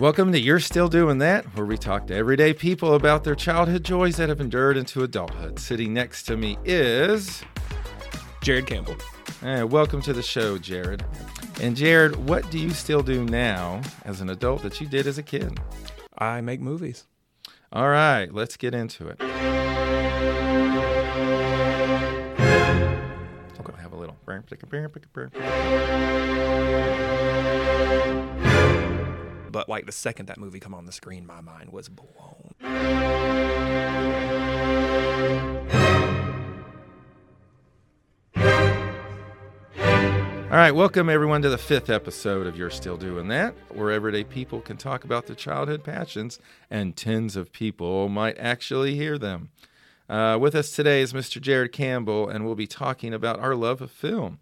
Welcome to You're Still Doing That, where we talk to everyday people about their childhood joys that have endured into adulthood. Sitting next to me is. Jared Campbell. Hey, welcome to the show, Jared. And Jared, what do you still do now as an adult that you did as a kid? I make movies. All right, let's get into it. Okay, have a little. But like the second that movie come on the screen, my mind was blown. All right, welcome everyone to the fifth episode of You're Still Doing That, where everyday people can talk about their childhood passions and tens of people might actually hear them. Uh, with us today is Mr. Jared Campbell, and we'll be talking about our love of film.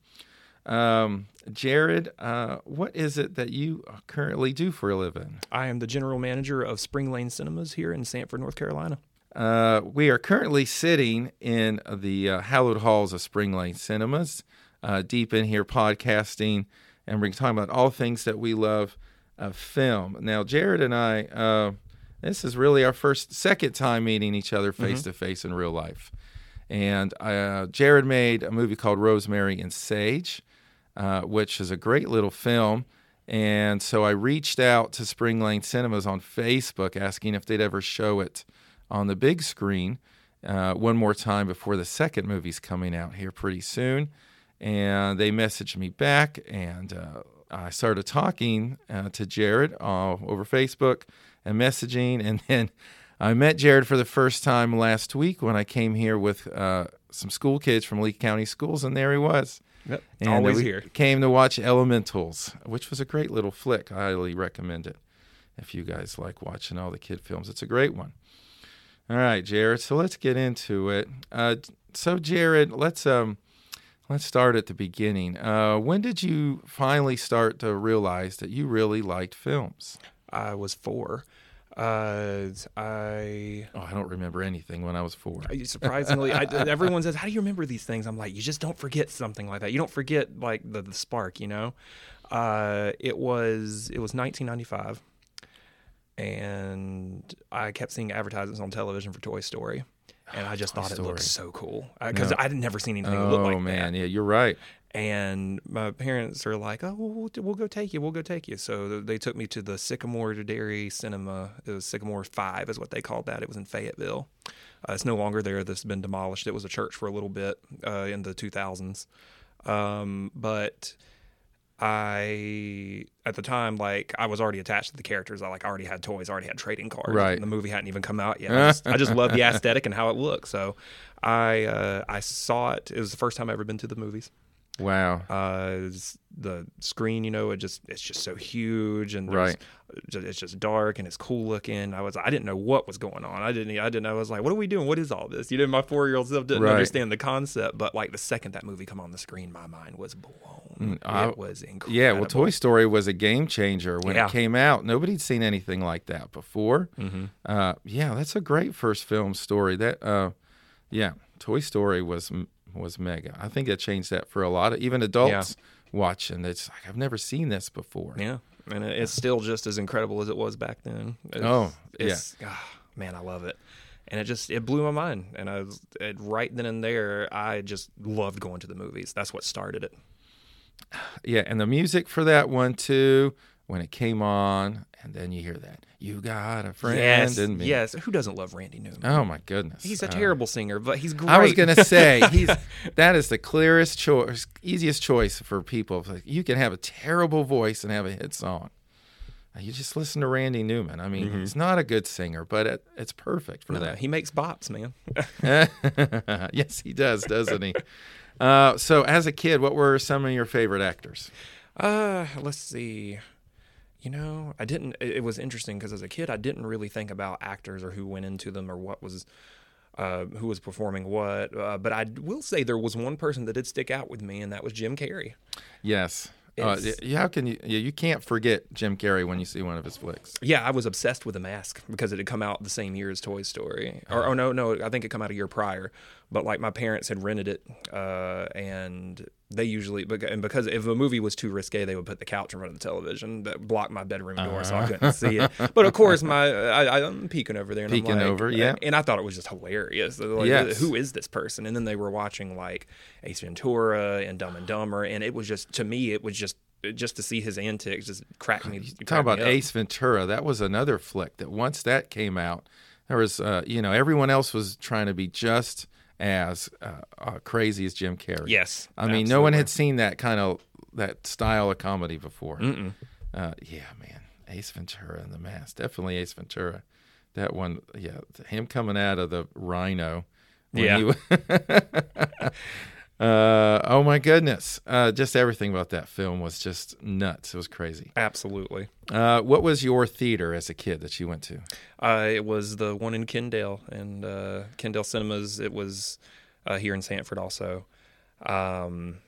Um, Jared, uh, what is it that you currently do for a living? I am the general manager of Spring Lane Cinemas here in Sanford, North Carolina. Uh, we are currently sitting in the uh, hallowed halls of Spring Lane Cinemas, uh, deep in here podcasting, and we're talking about all things that we love of film. Now, Jared and I, uh, this is really our first, second time meeting each other face to face in real life. And uh, Jared made a movie called Rosemary and Sage, uh, which is a great little film. And so I reached out to Spring Lane Cinemas on Facebook asking if they'd ever show it on the big screen uh, one more time before the second movie's coming out here pretty soon. And they messaged me back, and uh, I started talking uh, to Jared uh, over Facebook and messaging. And then I met Jared for the first time last week when I came here with uh, some school kids from Lee County Schools, and there he was. Yep. And Always here. Came to watch Elementals, which was a great little flick. I highly recommend it if you guys like watching all the kid films. It's a great one. All right, Jared. So let's get into it. Uh, so, Jared, let's um, let's start at the beginning. Uh, when did you finally start to realize that you really liked films? I was four. Uh, I Oh, I don't remember anything when I was four. surprisingly, I, everyone says, "How do you remember these things?" I'm like, you just don't forget something like that. You don't forget like the, the spark, you know. Uh, it was it was 1995, and I kept seeing advertisements on television for Toy Story, and I just Toy thought it looked so cool because No. I'd never seen anything that Oh looked like man, that. Oh man, yeah, you're right. And my parents are like, "Oh, well, we'll, we'll go take you. We'll go take you." So they took me to the Sycamore Dairy Cinema. It was Sycamore Five, is what they called that. It was in Fayetteville. Uh, it's no longer there. This has been demolished. It was a church for a little bit uh, in the 2000s. Um, but I, at the time, like I was already attached to the characters. I like already had toys, already had trading cards. Right. The movie hadn't even come out yet. I just, I just love the aesthetic and how it looks. So I, uh, I saw it. It was the first time I ever been to the movies Wow. uh the screen you know it just it's just so huge and Right. It's just dark and it's cool looking i was i didn't know what was going on i didn't i didn't know i was like what are we doing what is all this you know my four year old self didn't Right. understand the concept but like the second that movie come on the screen my mind was blown I- it was incredible Mm, Yeah, well, Toy Story was a game changer when Yeah. it came out. Nobody'd seen anything like that before. Mhm. Uh, yeah, that's a great first film story. That, uh, yeah, Toy Story was was mega. I think it changed that for a lot of even adults watching. It's like I've never seen this before. yeah and it's still just as incredible as it was back then It's- Oh, yeah. it's, ah, man i love it and it just it blew my mind and i was it, right then and there i just loved going to the movies that's what started it Yeah, and the music for that one too. When it came on, and then you hear that you got a friend yes, in me. yes. Who doesn't love Randy Newman? Oh my goodness. he's a Uh, terrible singer, but he's great. I was gonna say he's that is the clearest choice, easiest choice for people. Like, you can have a terrible voice and have a hit song. Uh, You just listen to Randy Newman. I mean, he's not a good singer, but it, it's perfect for No, that. he makes bops, man. yes, he does, doesn't he? Uh, so, as a kid, what were some of your favorite actors? Uh, let's see. You know, I didn't. It, it was interesting because as a kid, I didn't really think about actors or who went into them or what was, uh, who was performing what. Uh, but I will say there was one person that did stick out with me, and that was Jim Carrey. Yes. Uh, It's- y- how can you? You you can't forget Jim Carrey when you see one of his flicks. Yeah, I was obsessed with The Mask because it had come out the same year as Toy Story. Or, oh no, no, I think it come out a year prior. But like my parents had rented it, uh, and they usually and because if a movie was too risque, they would put the couch in front of the television that blocked my bedroom door, so I couldn't see it. But of course, my I, I'm peeking over there, and Peeking I'm like, over, yeah. and I thought it was just hilarious. Like, Yes. who is this person? And then they were watching like Ace Ventura and Dumb and Dumber, and it was just to me, it was just just to see his antics just cracked me. Talk cracked about me. Ace Ventura. That was another flick that once that came out, there was, uh, you know, everyone else was trying to be just as uh, uh, crazy as Jim Carrey. Yes, I mean, no one had seen that kind of that style of comedy before. Uh, yeah, man, Ace Ventura and the Mask, definitely Ace Ventura. That one, yeah, him coming out of the rhino. Yeah. he uh, oh my goodness, uh, just everything about that film was just nuts. It was crazy. Absolutely. Uh, what was your theater as a kid that you went to? Uh, it was the one in Kendale and uh, Kendale Cinemas. It was uh, here in Sanford also. Um,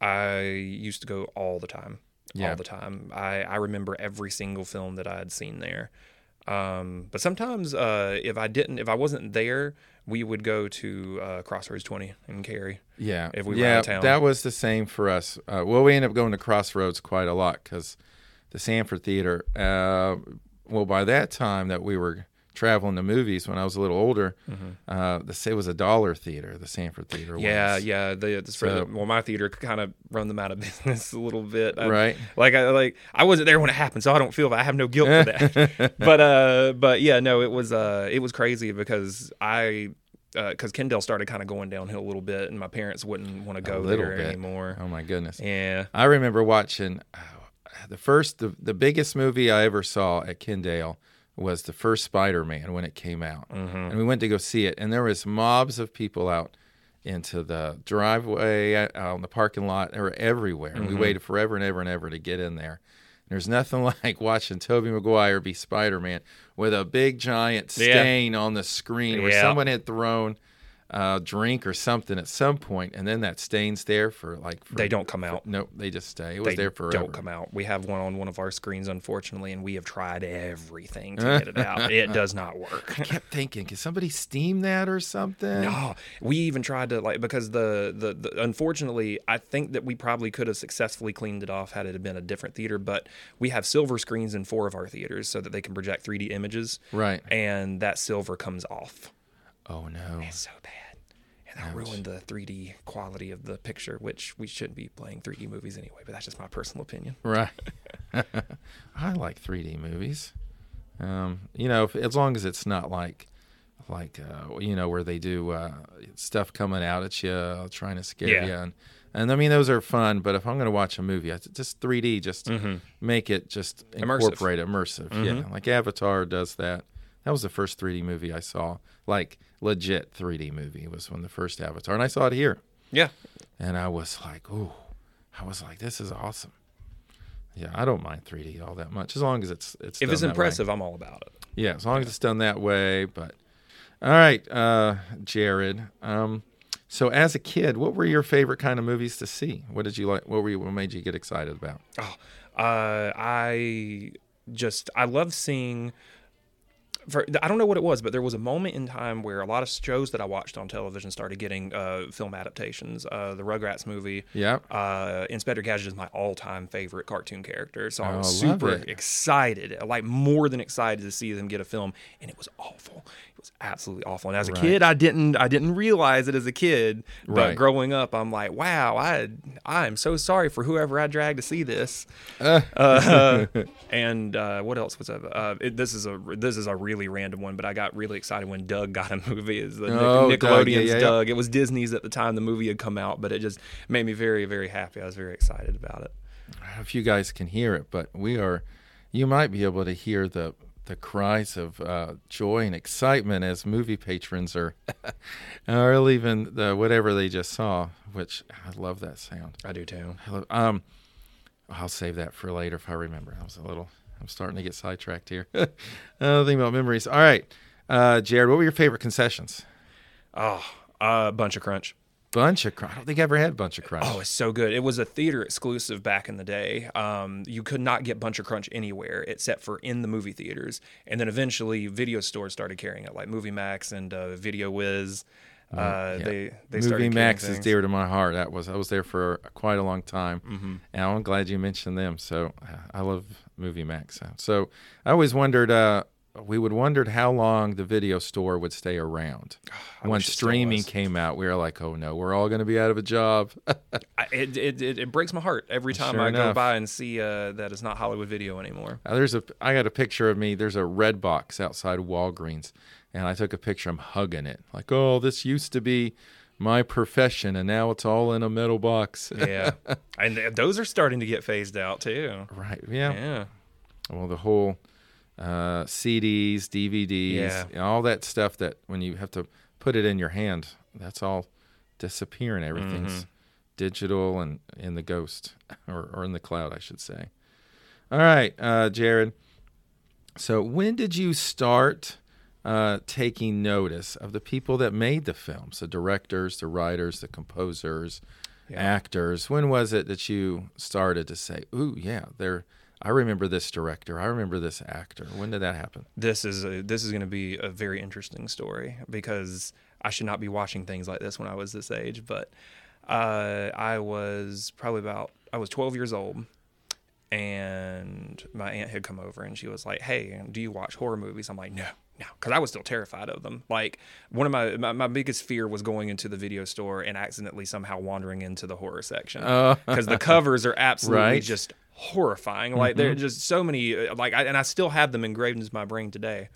I used to go all the time, Yeah. all the time. I, I remember every single film that I had seen there. Um, but sometimes uh, if I didn't, if I wasn't there, we would go to uh, Crossroads 20 in Cary. Yeah, If we were out of town. that was the same for us. Uh, well, we ended up going to Crossroads quite a lot because the Sanford Theater. Uh, well, by that time that we were traveling to movies, when I was a little older, uh, the it was a dollar theater. The Sanford Theater. Mm-hmm. Yeah, was. yeah. The, the So- well, my theater kind of run them out of business a little bit. I- Right. Like I like I wasn't there when it happened, so I don't feel I have no guilt for that. but uh, but yeah, no, it was uh, it was crazy because I. Because Kendale started kind of going downhill a little bit, and my parents wouldn't want to go little there bit. anymore. Oh my goodness. Yeah, I remember watching uh, the first, the, the biggest movie I ever saw at Kendale was the first Spider Man when it came out, Mm-hmm. and we went to go see it, and there was mobs of people out into the driveway, out out in the parking lot, they were everywhere, and we Mm-hmm. waited forever and ever and ever to get in there. There's nothing like watching Tobey Maguire be Spider Man with a big giant Yeah. stain on the screen where Yeah. someone had thrown a drink or something at some point, and then that stain's there for like for they don't come out. Nope, they just stay. It was They there forever. don't come out. We have one on one of our screens, unfortunately, and we have tried everything to get it out. It does not work. I kept thinking, can somebody steam that or something? No, we even tried to like because the, the the unfortunately, I think that we probably could have successfully cleaned it off had it been a different theater. But we have silver screens in four of our theaters so that they can project 3D images, Right. and that silver comes off. Oh no. It's so bad. And that ruined the 3D quality of the picture, which we shouldn't be playing 3D movies anyway, but that's just my personal opinion. Right. I like 3D movies. Um, you know, if, as long as it's not like, like uh, you know, where they do uh, stuff coming out at you, trying to scare Yeah. you, and and I mean those are fun. But if I'm going to watch a movie, I, just 3D, just make it just Mm-hmm. Immersive. incorporate immersive. Yeah, like Avatar does that. That was the first 3D movie I saw, like legit 3D movie. Was when the first Avatar, and I saw it here. Yeah. and I was like, "Ooh," I was like, "This is awesome." Yeah, I don't mind 3D all that much as long as it's it's If done it's that way. impressive, I'm all about it. Yeah, as long as it's done that way. But all right, uh, Jared. Um, so as a kid, what were your favorite kind of movies to see? What did you like? What were you? What made you get excited about? Oh, uh, I just I love seeing. For, I don't know what it was, but there was a moment in time where a lot of shows that I watched on television started getting uh, film adaptations. Uh, the Rugrats movie, Yeah. uh, Inspector Gadget is my all-time favorite cartoon character, so I Oh, was love super excited, like more than excited to see them get a film, and it was awful. It was absolutely awful. And as a Right. kid, I didn't I didn't realize it as a kid, but Right. growing up, I'm like, wow, I I am so sorry for whoever I dragged to see this. Uh, and uh, what else was up? Uh, it, this is a this is a really random one, but I got really excited when Doug got a movie. Is the Oh, Nickelodeon's Doug, yeah, yeah. Doug? It was Disney's at the time the movie had come out, but it just made me very very happy. I was very excited about it. I don't know if you guys can hear it, but we are. You might be able to hear the the cries of uh, joy and excitement as movie patrons are are leaving the whatever they just saw. Which I love that sound. I do too. I love- Um, I'll save that for later if I remember. I was a little. I'm starting to get sidetracked here. uh, thing about memories. All right, uh, Jared, what were your favorite concessions? Oh, uh, bunch of crunch. Bunch of crunch. I don't think I ever had bunch of crunch. Oh, it's so good. It was a theater exclusive back in the day. Um, you could not get Bunch of Crunch anywhere except for in the movie theaters. And then eventually video stores started carrying it, like Movie Max and uh, Video Whiz. Uh, yeah. They they Movie Max is dear to my heart. That was I was there for quite a long time, Mhm. and I'm glad you mentioned them. So I love Movie Max. So I always wondered. Uh, we would wondered how long the video store would stay around. I when wish it still streaming came out, we were like, "Oh no, we're all going to be out of a job." I, it, it, it, breaks my heart every time Sure I go by and see uh, that it's not Hollywood Video anymore. Uh, there's a I got a picture of me. There's a red box outside Walgreens, and I took a picture. I'm hugging it, like, "Oh, this used to be my profession, and now it's all in a metal box." Yeah, and those are starting to get phased out too. right? Yeah. Yeah, Well, the whole uh, CDs, DVDs, Yeah. you know, all that stuff that when you have to put it in your hand, that's all disappearing. Everything's digital and in the ghost or, or in the cloud, I should say. All right, uh, Jared. So, when did you start uh, taking notice of the people that made the films, the directors, the writers, the composers, Yeah. actors? When was it that you started to say, "Ooh, yeah, they're." I remember this director. I remember this actor. When did that happen? this is a, this is going to be a very interesting story because I should not be watching things like this when I was this age, but uh, I was probably about I was 12 years old, and my aunt had come over and she was like, "Hey, do you watch horror movies?" I'm like, "No." No, because I was still terrified of them. Like one of my, my my biggest fear was going into the video store and accidentally somehow wandering into the horror section Uh, because the covers are absolutely Right. Mm-hmm. just horrifying. Like there are just so many. uh, Like I, and I still have them engraved into my brain today.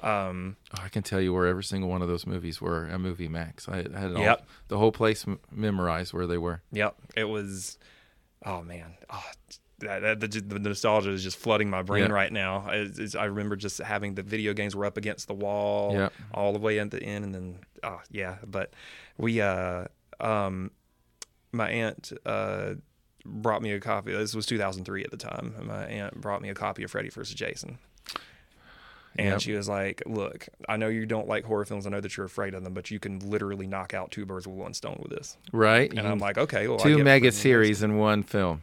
Um, Oh, I can tell you where every single one of those movies were at Movie Max. I, I had it all, Yep. the whole place m- memorized where they were. yep, it was. Oh man, oh, that, that, the, the nostalgia is just flooding my brain Yeah. right now. It's, it's- I remember just having the video games were up against the wall, Yep. all the way at the end, and then oh yeah. But we, uh, um, my aunt, uh. Brought me a copy. This was 2003 at the time. and My aunt brought me a copy of Freddy vs. Jason. And Yep. she was like, "Look, I know you don't like horror films. I know that you're afraid of them, but you can literally knock out two birds with one stone with this." Right? And I'm like, "Okay, well, Two mega series in one film.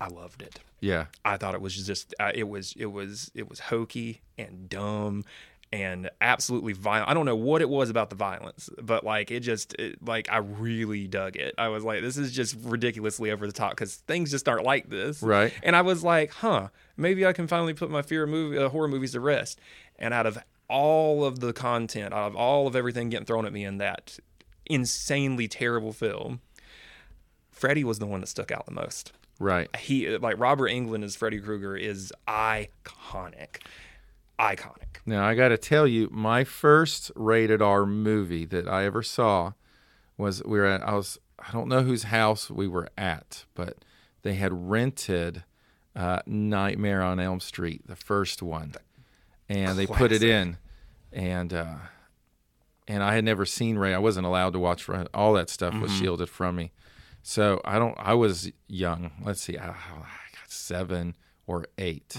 I loved it. Yeah. I thought it was just uh, it was it was it was hokey and dumb and absolutely violent. I don't know what it was about the violence, but like it just it, like I really dug it. I was like, this is just ridiculously over the top because things just aren't like this, Right. And I was like, huh, maybe I can finally put my fear of movie uh, horror movies to rest. And out of all of the content, out of all of everything getting thrown at me in that insanely terrible film, Freddy was the one that stuck out the most Right. he like Robert Englund as Freddy Krueger is iconic, iconic. Now, I got to tell you, my first rated R movie that I ever saw was we were at, I was, I don't know whose house we were at, but they had rented uh, Nightmare on Elm Street, the first one. And they put it in. And, uh, and I had never seen Ray. I wasn't allowed to watch all that stuff was shielded from me. So I don't. I was young. Let's see. I, I got seven or 8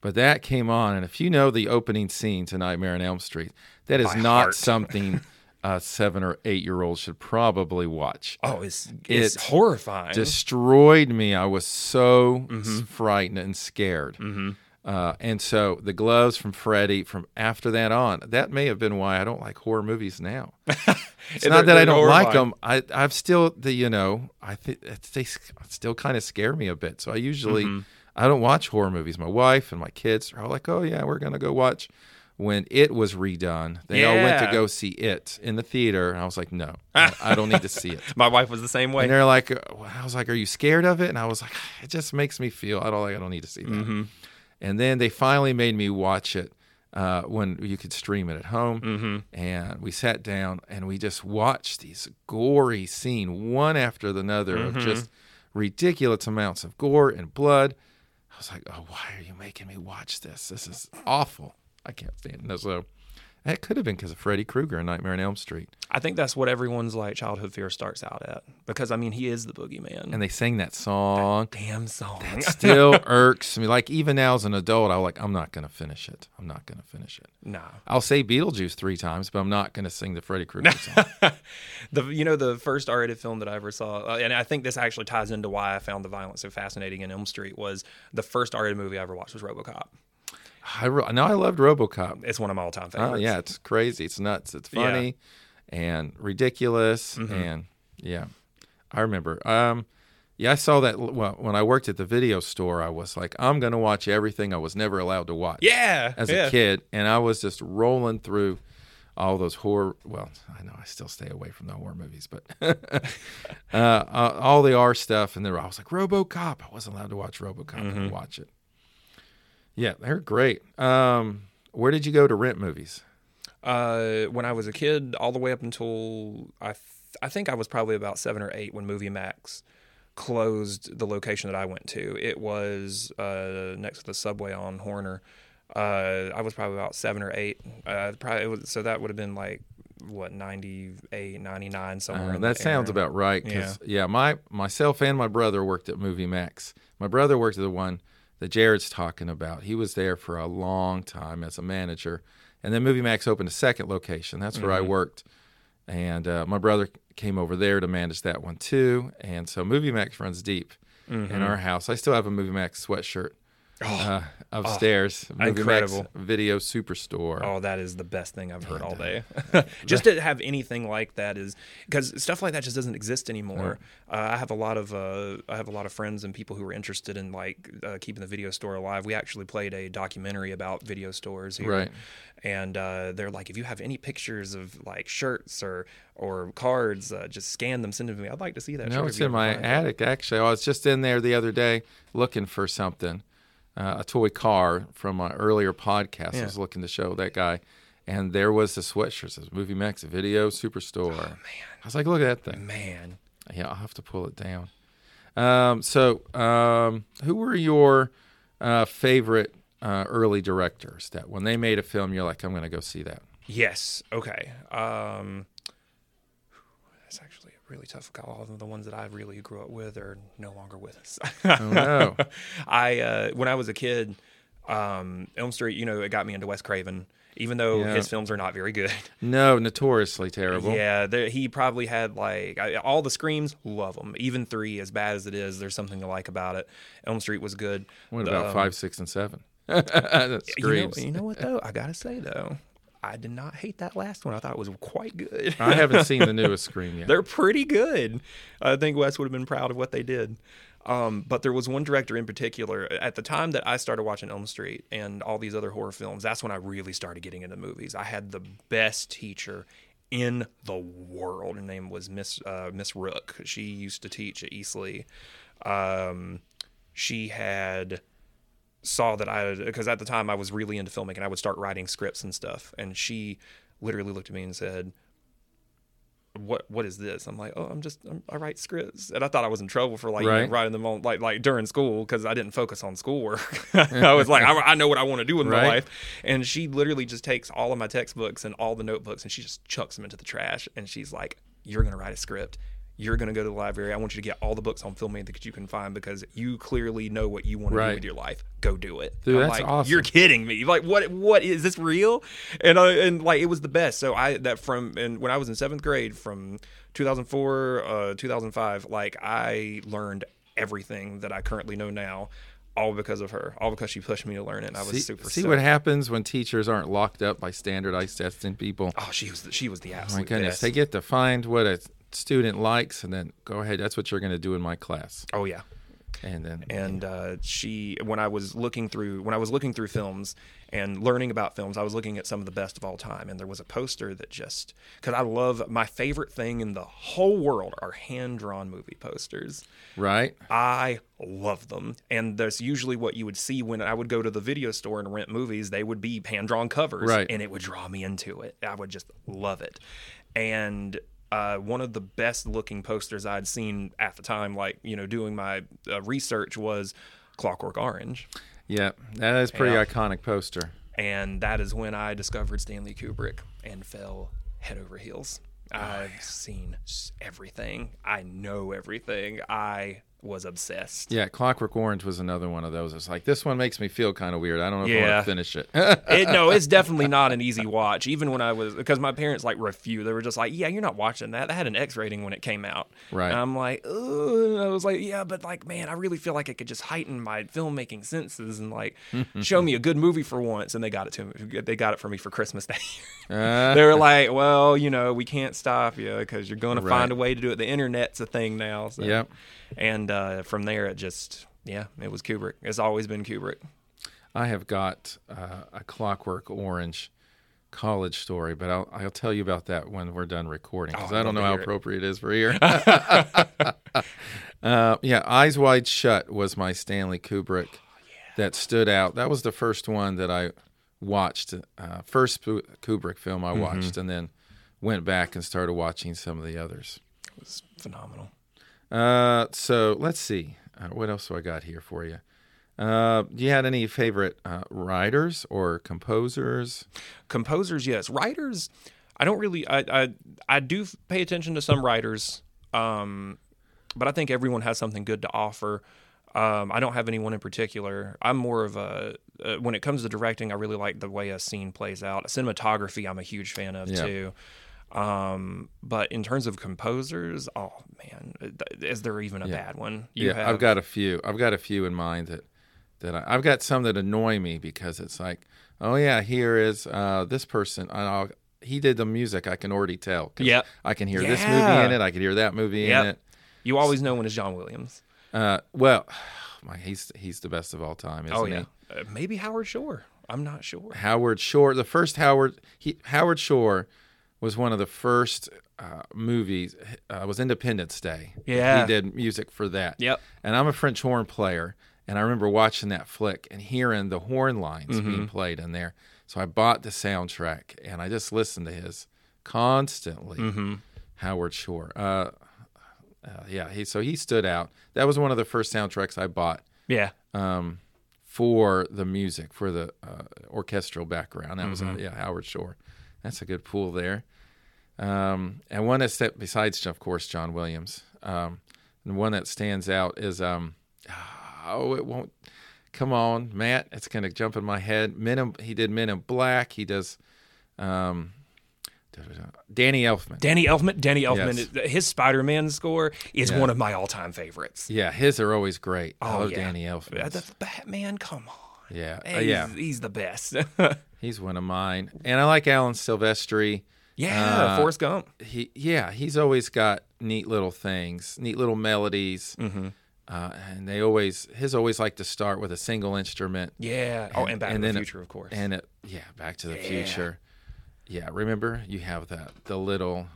But that came on, and if you know the opening scene to Nightmare on Elm Street, that is By not heart. something a seven or eight year old should probably watch. Oh, it's it's It horrifying. Destroyed me. I was so Mm-hmm. frightened and scared. Uh, and so the gloves from Freddy from after that on, that may have been why I don't like horror movies now. It's not that I don't like them. I I've still the you know I think they still kind of scare me a bit. So I usually Mm-hmm. I don't watch horror movies. My wife and my kids are all like, "Oh yeah, we're gonna go watch." When it was redone, they all went to go see it in the theater, and I was like, "No, I, I don't need to see it." My wife was the same way. And they're like, I was like, "Are you scared of it?" And I was like, "It just makes me feel I don't like I don't need to see that." Mm-hmm. And then they finally made me watch it uh, when you could stream it at home. Mm-hmm. And we sat down and we just watched these gory scenes, one after another, Mm-hmm. of just ridiculous amounts of gore and blood. I was like, "Oh, why are you making me watch this? This is awful. I can't stand it." So that could have been because of Freddy Krueger in Nightmare on Elm Street. I think that's what everyone's like childhood fear starts out at because I mean he is the boogeyman. And they sang that song. damn song. That still irks me. Like even now as an adult, I'm like, I'm not gonna finish it. I'm not gonna finish it. no. I'll say Beetlejuice three times, but I'm not gonna sing the Freddy Krueger song. the you know the first R-rated film that I ever saw, uh, and I think this actually ties into why I found the violence so fascinating in Elm Street was the first R-rated movie I ever watched was RoboCop. I re- no, I loved RoboCop. It's one of my all-time favorites. Oh yeah, it's crazy. It's nuts. It's funny. and ridiculous and yeah, I remember. Um, yeah, I saw that. Well, when I worked at the video store, I was like, I'm going to watch everything I was never allowed to watch Yeah. as yeah. a kid, and I was just rolling through all those horror. Well, I know I still stay away from the horror movies, but uh, uh, all the R stuff, and there I was like RoboCop. I wasn't allowed to watch RoboCop. Mm-hmm. couldn't watch it. Yeah, they're great. Um, where did you go to rent movies? Uh, when I was a kid, all the way up until I, th- I think I was probably about seven or eight when Movie Max closed the location that I went to. It was uh, next to the subway on Horner. Uh, I was probably about seven or eight. Uh, probably it was, so that would have been like what 98, 99, somewhere. Uh, that sounds about right. 'cause, yeah. my myself and my brother worked at Movie Max. My brother worked at the one that Jared's talking about. He was there for a long time as a manager, and then Movie Max opened a second location. That's where I Mm-hmm. worked, and uh, my brother came over there to manage that one too. And so Movie Max runs deep Mm-hmm. in our house. I still have a Movie Max sweatshirt. Uh, upstairs, Movie Oh, incredible. Video Superstore. Oh, that is the best thing I've heard all day. just to have anything like that is because stuff like that just doesn't exist anymore. Uh, I have a lot of uh, I have a lot of friends and people who are interested in like uh, keeping the video store alive. We actually played a documentary about video stores here, Right. and uh, they're like, if you have any pictures of like shirts or or cards, uh, just scan them, send them to me. I'd like to see that. No, it's in my attic. Actually, I was just in there the other day looking for something, uh, a toy car from my earlier podcast. I was looking to show that guy, and there was the sweatshirt. It says Movie Max Video Superstore. Oh, man! I was like, look at that thing. Man, Yeah, I'll have to pull it down. Um, so, um, who were your uh, favorite uh, early directors that when they made a film, you're like, I'm going to go see that? Yes. Okay. Um, that's actually a really tough call. All of the ones that I really grew up with are no longer with us. Oh, no. I uh, when I was a kid, um, Elm Street. You know, it got me into Wes Craven, even though Yeah. his films are not very good. no, notoriously terrible. Yeah, there, he probably had like I, all the screams. Love them. Even three, as bad as it is, there's something to like about it. Elm Street was good. What about Um, five, six, and seven? You know, screams. you know what though? I gotta say though, I did not hate that last one. I thought it was quite good. I haven't seen the newest Scream yet. They're pretty good. I think Wes would have been proud of what they did. Um, but there was one director in particular at the time that I started watching Elm Street and all these other horror films. That's when I really started getting into movies. I had the best teacher in the world. Her name was Miss uh, Miss Rook. She used to teach at East Lee. Um, she had saw that I because at the time I was really into filmmaking. I would start writing scripts and stuff, and she literally looked at me and said, "What what is this?" I'm like, "Oh, I'm just I'm, I write scripts," and I thought I was in trouble for like you know, writing them on like like during school because I didn't focus on schoolwork. I was like, I, I know what I want to do with my life, and she literally just takes all of my textbooks and all the notebooks and she just chucks them into the trash, and she's like, "You're gonna write a script." You're going to go to the library. I want you to get all the books on filmmaking that you can find because you clearly know what you want to do with your life. Go do it. Dude, I'm that's like, awesome. You're kidding me. Like, what? What is this real? And uh, and like, it was the best. So I that from and when I was in seventh grade, from 2004, uh, 2005, like I learned everything that I currently know now, all because of her. All because she pushed me to learn it. And I was See, super. see stoked. what happens when teachers aren't locked up by standardized testing people. Oh, she was the, she was the Oh absolute my goodness, best. they get to find what a student likes, and then go ahead. That's what you're going to do in my class, oh yeah. and then and uh, she when I was looking through when I was looking through films and learning about films, I was looking at some of the best of all time, and there was a poster that just because I love my favorite thing in the whole world are hand drawn movie posters. right. I love them, and that's usually what you would see when I would go to the video store and rent movies. They would be hand drawn covers, Right. and it would draw me into it. I would just love it, and. Uh, one of the best looking posters I'd seen at the time, like you know, doing my uh, research, was Clockwork Orange, Yeah, that is a pretty Yeah. iconic poster. and that is when I discovered Stanley Kubrick and fell head over heels. Oh, I've seen everything. I know everything. I was obsessed. Yeah, Clockwork Orange was another one of those. It's like this one makes me feel kind of weird. I don't know if I want to finish it. it, no, it's definitely not an easy watch. Even when I was, because my parents like refused. They were just like, "Yeah, you're not watching that." That had an X rating when it came out. Right. And I'm like, Ugh. I was like, "Yeah, but like, man, I really feel like it could just heighten my filmmaking senses and like show me a good movie for once." And they got it to me. They got it for me for Christmas that year. Uh, they were like, "Well, you know, we can't stop you because you're going to Right. find a way to do it. The internet's a thing now." So. Yep. And uh, from there, it just, yeah, it was Kubrick. It's always been Kubrick. I have got uh, a Clockwork Orange college story, but I'll, I'll tell you about that when we're done recording because Oh, I don't know how it. appropriate it is for here. uh, yeah, Eyes Wide Shut was my Stanley Kubrick that stood out. That was the first one that I watched, uh, first Kubrick film I watched, and then went back and started watching some of the others. It was phenomenal. Uh, so let's see. Uh, what else do I got here for you? Uh, do you had any favorite uh, writers or composers? composers yes writers i don't really i i, I do pay attention to some writers um but i think everyone has something good to offer um, I don't have anyone in particular. I'm more of a uh, when it comes to directing. I really like the way a scene plays out. Cinematography, I'm a huge fan of Yeah. too. Um, but in terms of composers, oh man, is there even a Yeah. bad one? You yeah, have- I've got a few. I've got a few in mind that that I, I've got some that annoy me because it's like, oh yeah, here is uh, this person. and I'll, he did the music. I can already tell. Yeah, I can hear this movie in it. I can hear that movie Yep. in it. You always know when it's John Williams. Uh, well, my, he's he's the best of all time, isn't oh he? yeah, uh, maybe Howard Shore. I'm not sure. Howard Shore, the first Howard he, Howard Shore was one of the first uh, movies. Uh, was Independence Day. Yeah. he did music for that. Yep. And I'm a French horn player, and I remember watching that flick and hearing the horn lines Mm-hmm. being played in there. So I bought the soundtrack and I just listened to his constantly. Mm-hmm. Howard Shore. Uh, uh, yeah, he so he stood out. That was one of the first soundtracks I bought Yeah. um, for the music, for the uh, orchestral background. That was uh, yeah Howard Shore. That's a good pool there. Um, and one that's that besides of course John Williams. Um, and one that stands out is um, oh it won't come on Matt it's gonna jump in my head. Men in, he did Men in Black. He does um, Danny Elfman. Danny Elfman. Danny Elfman. Yes. His Spider-Man score is Yeah. one of my all-time favorites. yeah, his are always great. I Oh, love yeah. Danny Elfman. The Batman. Come on. Yeah, uh, He's, yeah, he's the best. he's one of mine, and I like Alan Silvestri. yeah. Uh, Forrest Gump. he yeah he's always got neat little things neat little melodies Mm-hmm. uh, and they always his always like to start with a single instrument Yeah. Oh, and Back and to the it- Future, of course. and it yeah back to the Yeah. future yeah remember you have that the little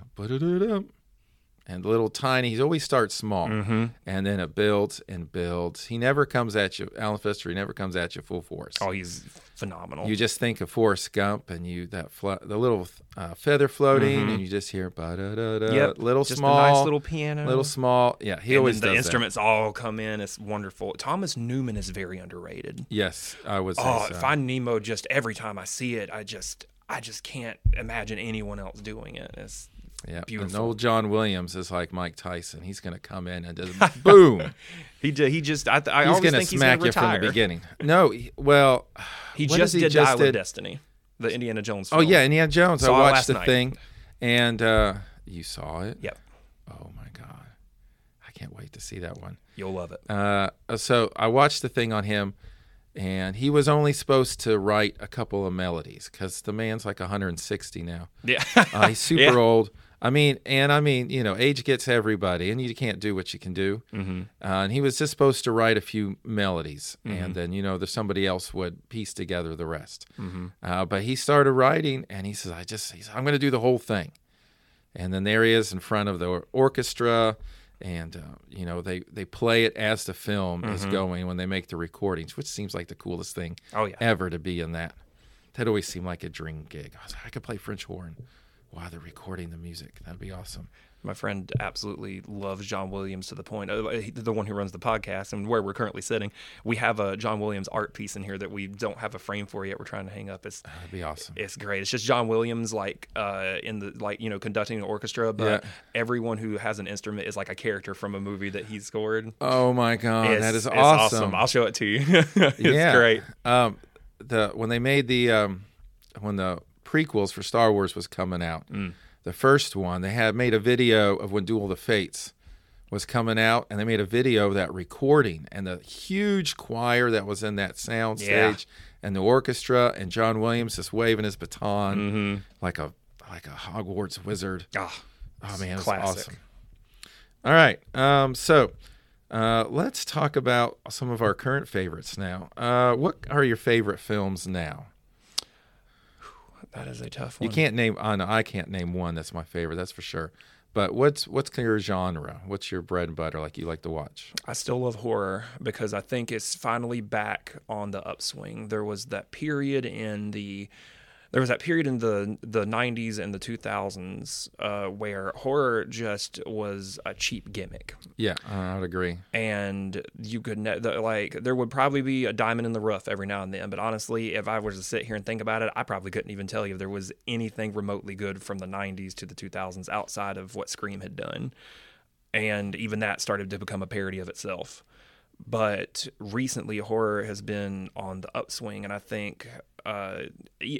and little tiny he always starts small mm-hmm. and then it builds and builds he never comes at you alan Silvestri, he never comes at you full force Oh, he's phenomenal. you just think of Forrest Gump and you that flo- the little uh, feather floating and you just hear ba da da da Mm-hmm. Yep. little Just small a nice little piano. little small. Yeah, he and always the does that. instruments all come in. It's wonderful. Thomas Newman is very underrated. Yes, I was. Oh, uh, Find Nemo. Just every time I see it, I just, I just can't imagine anyone else doing it. It's yeah, And old John Williams is like Mike Tyson. He's going to come in and just boom. he, ju- he just, I, I He's always going to think he's smack going you to from the beginning. No, he- well, He just he did just did? Destiny, the Indiana Jones. Oh Film. yeah, Indiana Jones. Saw I watched the night. thing, and uh, you saw it. Yep. Oh my god, I can't wait to see that one. You'll love it. Uh, so I watched the thing on him, and he was only supposed to write a couple of melodies because the man's like 160 now. Yeah. Uh, he's super Yeah. old. I mean, and I mean, you know, age gets everybody, and you can't do what you can do. mm-hmm. Uh, and he was just supposed to write a few melodies, and then you know, there's somebody else would piece together the rest. Mm-hmm. Uh, but he started writing, and he says, "I just, said, I'm going to do the whole thing." And then there he is in front of the orchestra, and uh, you know, they they play it as the film is going when they make the recordings, which seems like the coolest thing Oh yeah. ever to be in that. That always seemed like a dream gig. I was like, I could play French horn while they're recording the music. That'd be awesome. My friend absolutely loves John Williams to the point, uh, the one who runs the podcast and where we're currently sitting. We have a John Williams art piece in here that we don't have a frame for yet. We're trying to hang up. It's That'd be awesome. it's great. It's just John Williams, like uh, in the like you know conducting an orchestra, but Yeah. everyone who has an instrument is like a character from a movie that he scored. Oh my god, It's- that is it's awesome. I'll show it to you. it's yeah, great. Um, the when they made the um, when the prequels for Star Wars was coming out, Mm. the first one they had made a video of when Duel of the Fates was coming out, and they made a video of that recording and the huge choir that was in that sound Yeah. stage and the orchestra and John Williams just waving his baton Mm-hmm. like a like a Hogwarts wizard. Ah, Oh man, it's awesome. All right, um, so uh, let's talk about some of our current favorites now. Uh, what are your favorite films now? That is a tough one. You can't name. I know I can't name one that's my favorite. That's for sure. But what's what's your genre? What's your bread and butter? Like you like to watch? I still love horror because I think it's finally back on the upswing. There was that period in the there was that period in the the 90s and the 2000s uh, where horror just was a cheap gimmick. Yeah, I would agree. and you could ne- the, like there would probably be a diamond in the rough every now and then but honestly if i was to sit here and think about it i probably couldn't even tell you if there was anything remotely good from the 90s to the 2000s outside of what scream had done. And even that started to become a parody of itself but recently horror has been on the upswing and i think uh,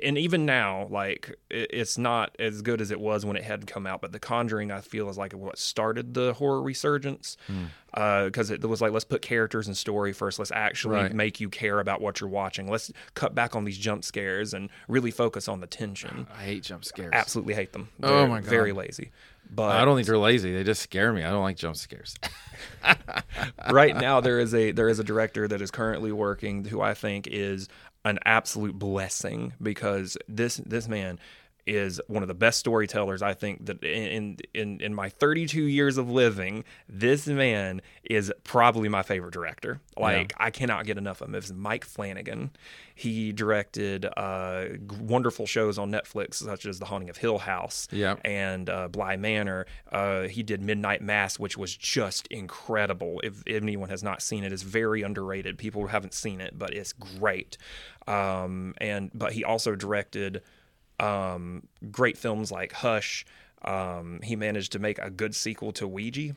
and even now like it's not as good as it was when it had come out but the conjuring i feel is like what started the horror resurgence because it was like let's put characters and story first let's actually Right. make you care about what you're watching let's cut back on these jump scares and really focus on the tension I hate jump scares. absolutely hate them Oh They're my God. very lazy but I don't think they're lazy. They just scare me. I don't like jump scares. right now there is a there is a director that is currently working who I think is an absolute blessing because this this man is one of the best storytellers I think that in in in my 32 years of living this man is probably my favorite director like I cannot get enough of him it's Mike Flanagan he directed uh, wonderful shows on Netflix such as The Haunting of Hill House Yep. and uh, Bly Manor. Uh, he did Midnight Mass, which was just incredible. If, if anyone has not seen it, it's very underrated. People haven't seen it, but it's great. Um, and but he also directed um, great films like Hush. Um, he managed to make a good sequel to Ouija.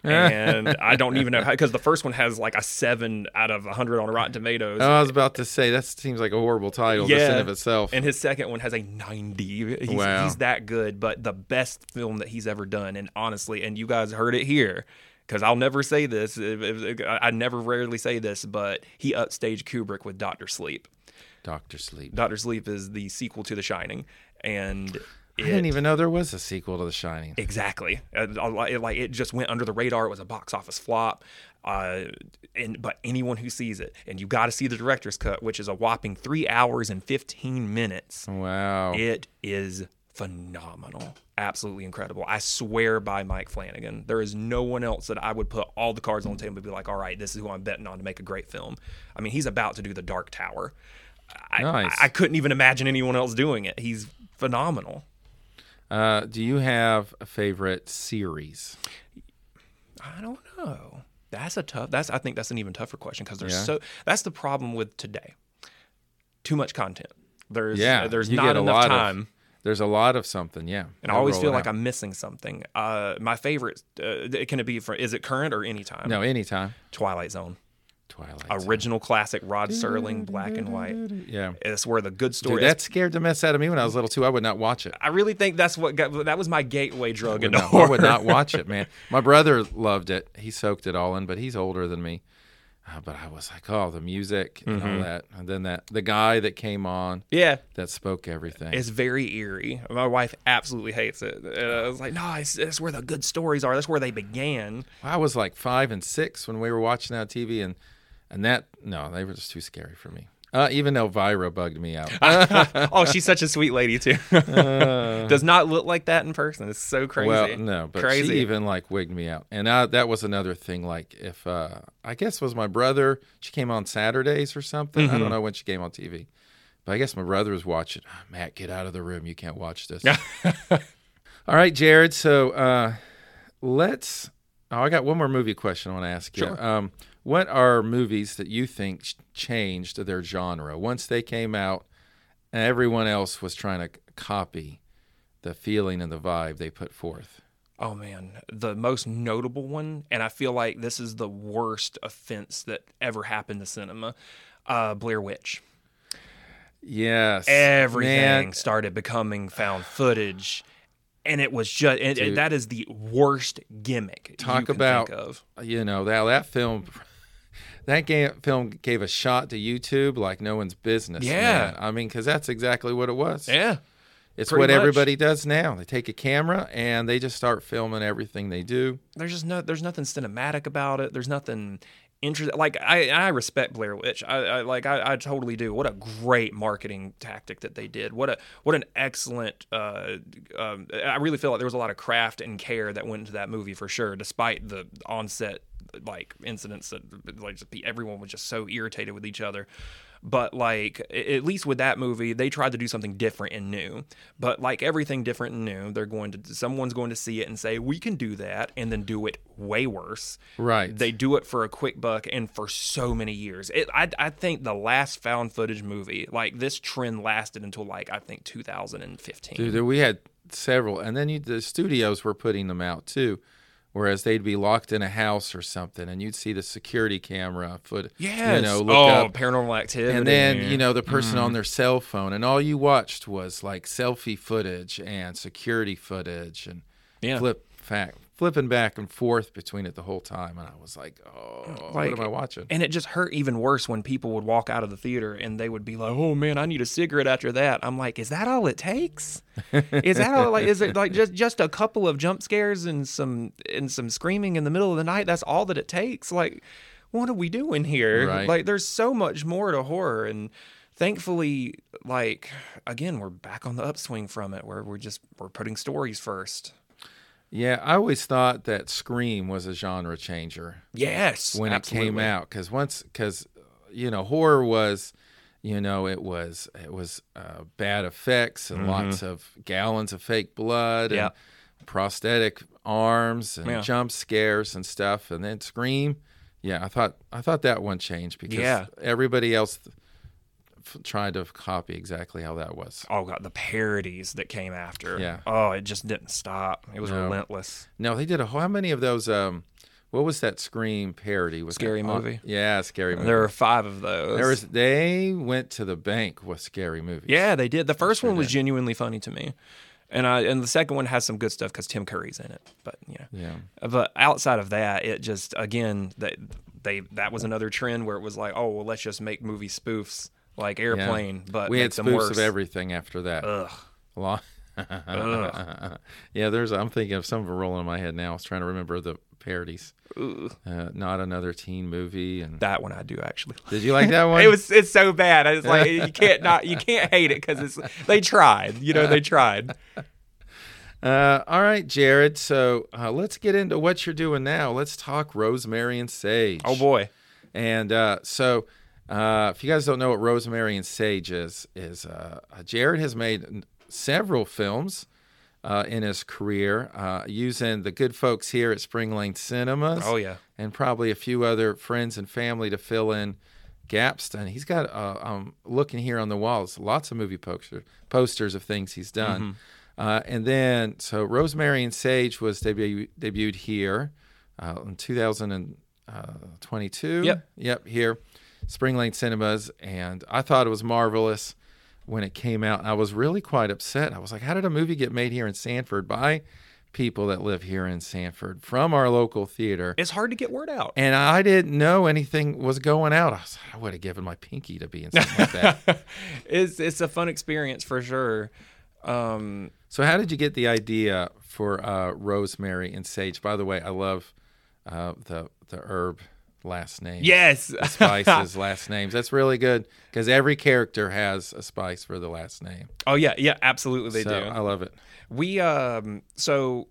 and I don't even know how because the first one has like a seven out of a hundred on Rotten Tomatoes. I was about to say that seems like a horrible title just in of itself. And his second one has a 90. He's, Wow. he's that good, but the best film that he's ever done. And honestly, and you guys heard it here, because I'll never say this. if- if- I I never rarely say this, but he upstaged Kubrick with Doctor Sleep. Doctor Sleep. Doctor Sleep is the sequel to The Shining. And I didn't even know there was a sequel to The Shining. Exactly. Uh, It, like it just went under the radar. It was a box office flop. Uh, and but anyone who sees it, and you got to see the director's cut, which is a whopping three hours and fifteen minutes. Wow. It is phenomenal. Absolutely incredible. I swear by Mike Flanagan. There is no one else that I would put all the cards on the table and be like, all right, this is who I'm betting on to make a great film. I mean, he's about to do The Dark Tower. I, Nice. I, I couldn't even imagine anyone else doing it. He's phenomenal. Uh, do you have a favorite series? I don't know. That's a tough. That's I think that's an even tougher question because there's Yeah. so. That's the problem with today. Too much content. There's Yeah, There's you not enough lot of- time. There's a lot of something, yeah. And I always feel like out. I'm missing something. Uh, my favorite, uh, can it be for, is it current or anytime? No, anytime. Twilight Zone. Twilight. Original classic Rod Serling, black and white. Yeah. It's where the good story Dude, that scared the mess out of me when I was little too. I would not watch it. I really think that's what got, that was my gateway drug would into not, I would not watch it, man. My brother loved it. He soaked it all in, but he's older than me. Uh, but I was like, oh, the music and Mm-hmm. all that, and then that the guy that came on Yeah, that spoke everything. it's very eerie. My wife absolutely hates it. And I was like, no, it's, it's where the good stories are. That's where they began. I was like five and six when we were watching that TV, and and that no, they were just too scary for me. Uh, even Elvira bugged me out. oh, she's such a sweet lady too. Does not look like that in person. It's so crazy. Well, no, but crazy. she even like wigged me out, and I, that was another thing. Like if uh, I guess it was my brother, she came on Saturdays or something. I Mm-hmm. don't know when she came on TV, but I guess my brother was watching. "Ah, Matt, get out of the room. You can't watch this. All right, Jared. So uh, let's. Oh, I got one more movie question I want to ask you. Sure. Um, what are movies that you think changed their genre once they came out and everyone else was trying to copy the feeling and the vibe they put forth? Oh man, the most notable one, and I feel like this is the worst offense that ever happened to cinema. Uh, Blair Witch. Yes. Everything Man, started becoming found footage, and it was just and, and that is the worst gimmick. Talk about- think of. you know that that film that game, film gave a shot to YouTube like no one's business. Yeah. man. I mean, because that's exactly what it was. Yeah, It's what much. everybody does now. They take a camera and they just start filming everything they do. there's just no there's nothing cinematic about it. There's nothing interesting. Like I I respect Blair Witch. I, I like I, I totally do. What a great marketing tactic that they did. What a what an excellent. Uh, um, I really feel like there was a lot of craft and care that went into that movie for sure, despite the onset like incidents that like just be, everyone was just so irritated with each other. But like at least with that movie, they tried to do something different and new. But like everything different and new, they're going to someone's going to see it and say we can do that, and then do it way worse. Right. They do it for a quick buck and for so many years. It, I I think the last found footage movie, like this trend lasted until like I think 2015. Dude, we had several, and then you, the studios were putting them out too. Whereas they'd be locked in a house or something, and you'd see the security camera foot. yes. You know, look oh, up, paranormal activity. and then you know the person Mm-hmm. on their cell phone, and all you watched was like selfie footage and security footage, and yeah. flip fact flipping back and forth between it the whole time, and I was like, oh, Like- what am I watching? And it just hurt even worse when people would walk out of the theater and they would be like, "Oh man, I need a cigarette after that." I'm like, "Is that all it takes? Is that all? Like, is it like just just a couple of jump scares and some and some screaming in the middle of the night? That's all that it takes? Like, what are we doing here? Right. Like, there's so much more to horror, and thankfully, like again, we're back on the upswing from it, where we're just we're putting stories first. Yeah, I always thought that Scream was a genre changer. Yes, when it came out because once because you know horror was you know it was it was uh, bad effects and lots of gallons of fake blood Mm-hmm. Yeah. and prosthetic arms and Yeah. jump scares and stuff and then scream yeah i thought i thought that one changed because Yeah. everybody else f- tried to copy exactly how that was oh god the parodies that came after Yeah. oh it just didn't stop it was No. relentless no they did a whole how many of those um what was that scream parody was Scary that, Movie? yeah scary movie there were five of those There was they went to the bank with scary movies. yeah they did the first Sure one was did. genuinely funny to me and I and the second one has some good stuff because Tim Curry's in it but you know Yeah. but outside of that it just again that they that was another trend where it was like oh well let's just make movie spoofs like Airplane but we had spoofs worse. of everything after that. Ugh. Lo- yeah, there's. I'm thinking of some of them rolling in my head now. I was trying to remember the parodies. Ugh. Uh, not another teen movie. And that one I do actually did you like that one? It was it's so bad. I was like you can't not you can't hate it because it's they tried. You know they tried. Uh, all right, Jared. So uh, let's get into what you're doing now. Let's talk Rosemary and Sage. Oh boy. And uh, so, uh, if you guys don't know what Rosemary and Sage is, is uh, Jared has made several films uh, in his career uh, using the good folks here at Spring Lane Cinemas. Oh yeah. and probably a few other friends and family to fill in gaps. And he's got, uh, um, looking here on the walls, lots of movie poster, posters of things he's done. Mm-hmm. Uh, and then, so Rosemary and Sage was debu- debuted here uh, in 2022. Yep. Yep, here, Spring Lane Cinemas. And I thought it was marvelous when it came out. I was really quite upset. I was like, how did a movie get made here in Sanford by people that live here in Sanford from our local theater? It's hard to get word out. And I didn't know anything was going out. I, was, I would have given my pinky to be in something like that. it's it's a fun experience for sure. Um, So, how did you get the idea for uh, Rosemary and Sage? By the way, I love uh, the the herb last name. yes. spices last names. That's really good because every character has a spice for the last name. oh yeah, yeah, absolutely they so do. I love it. We um so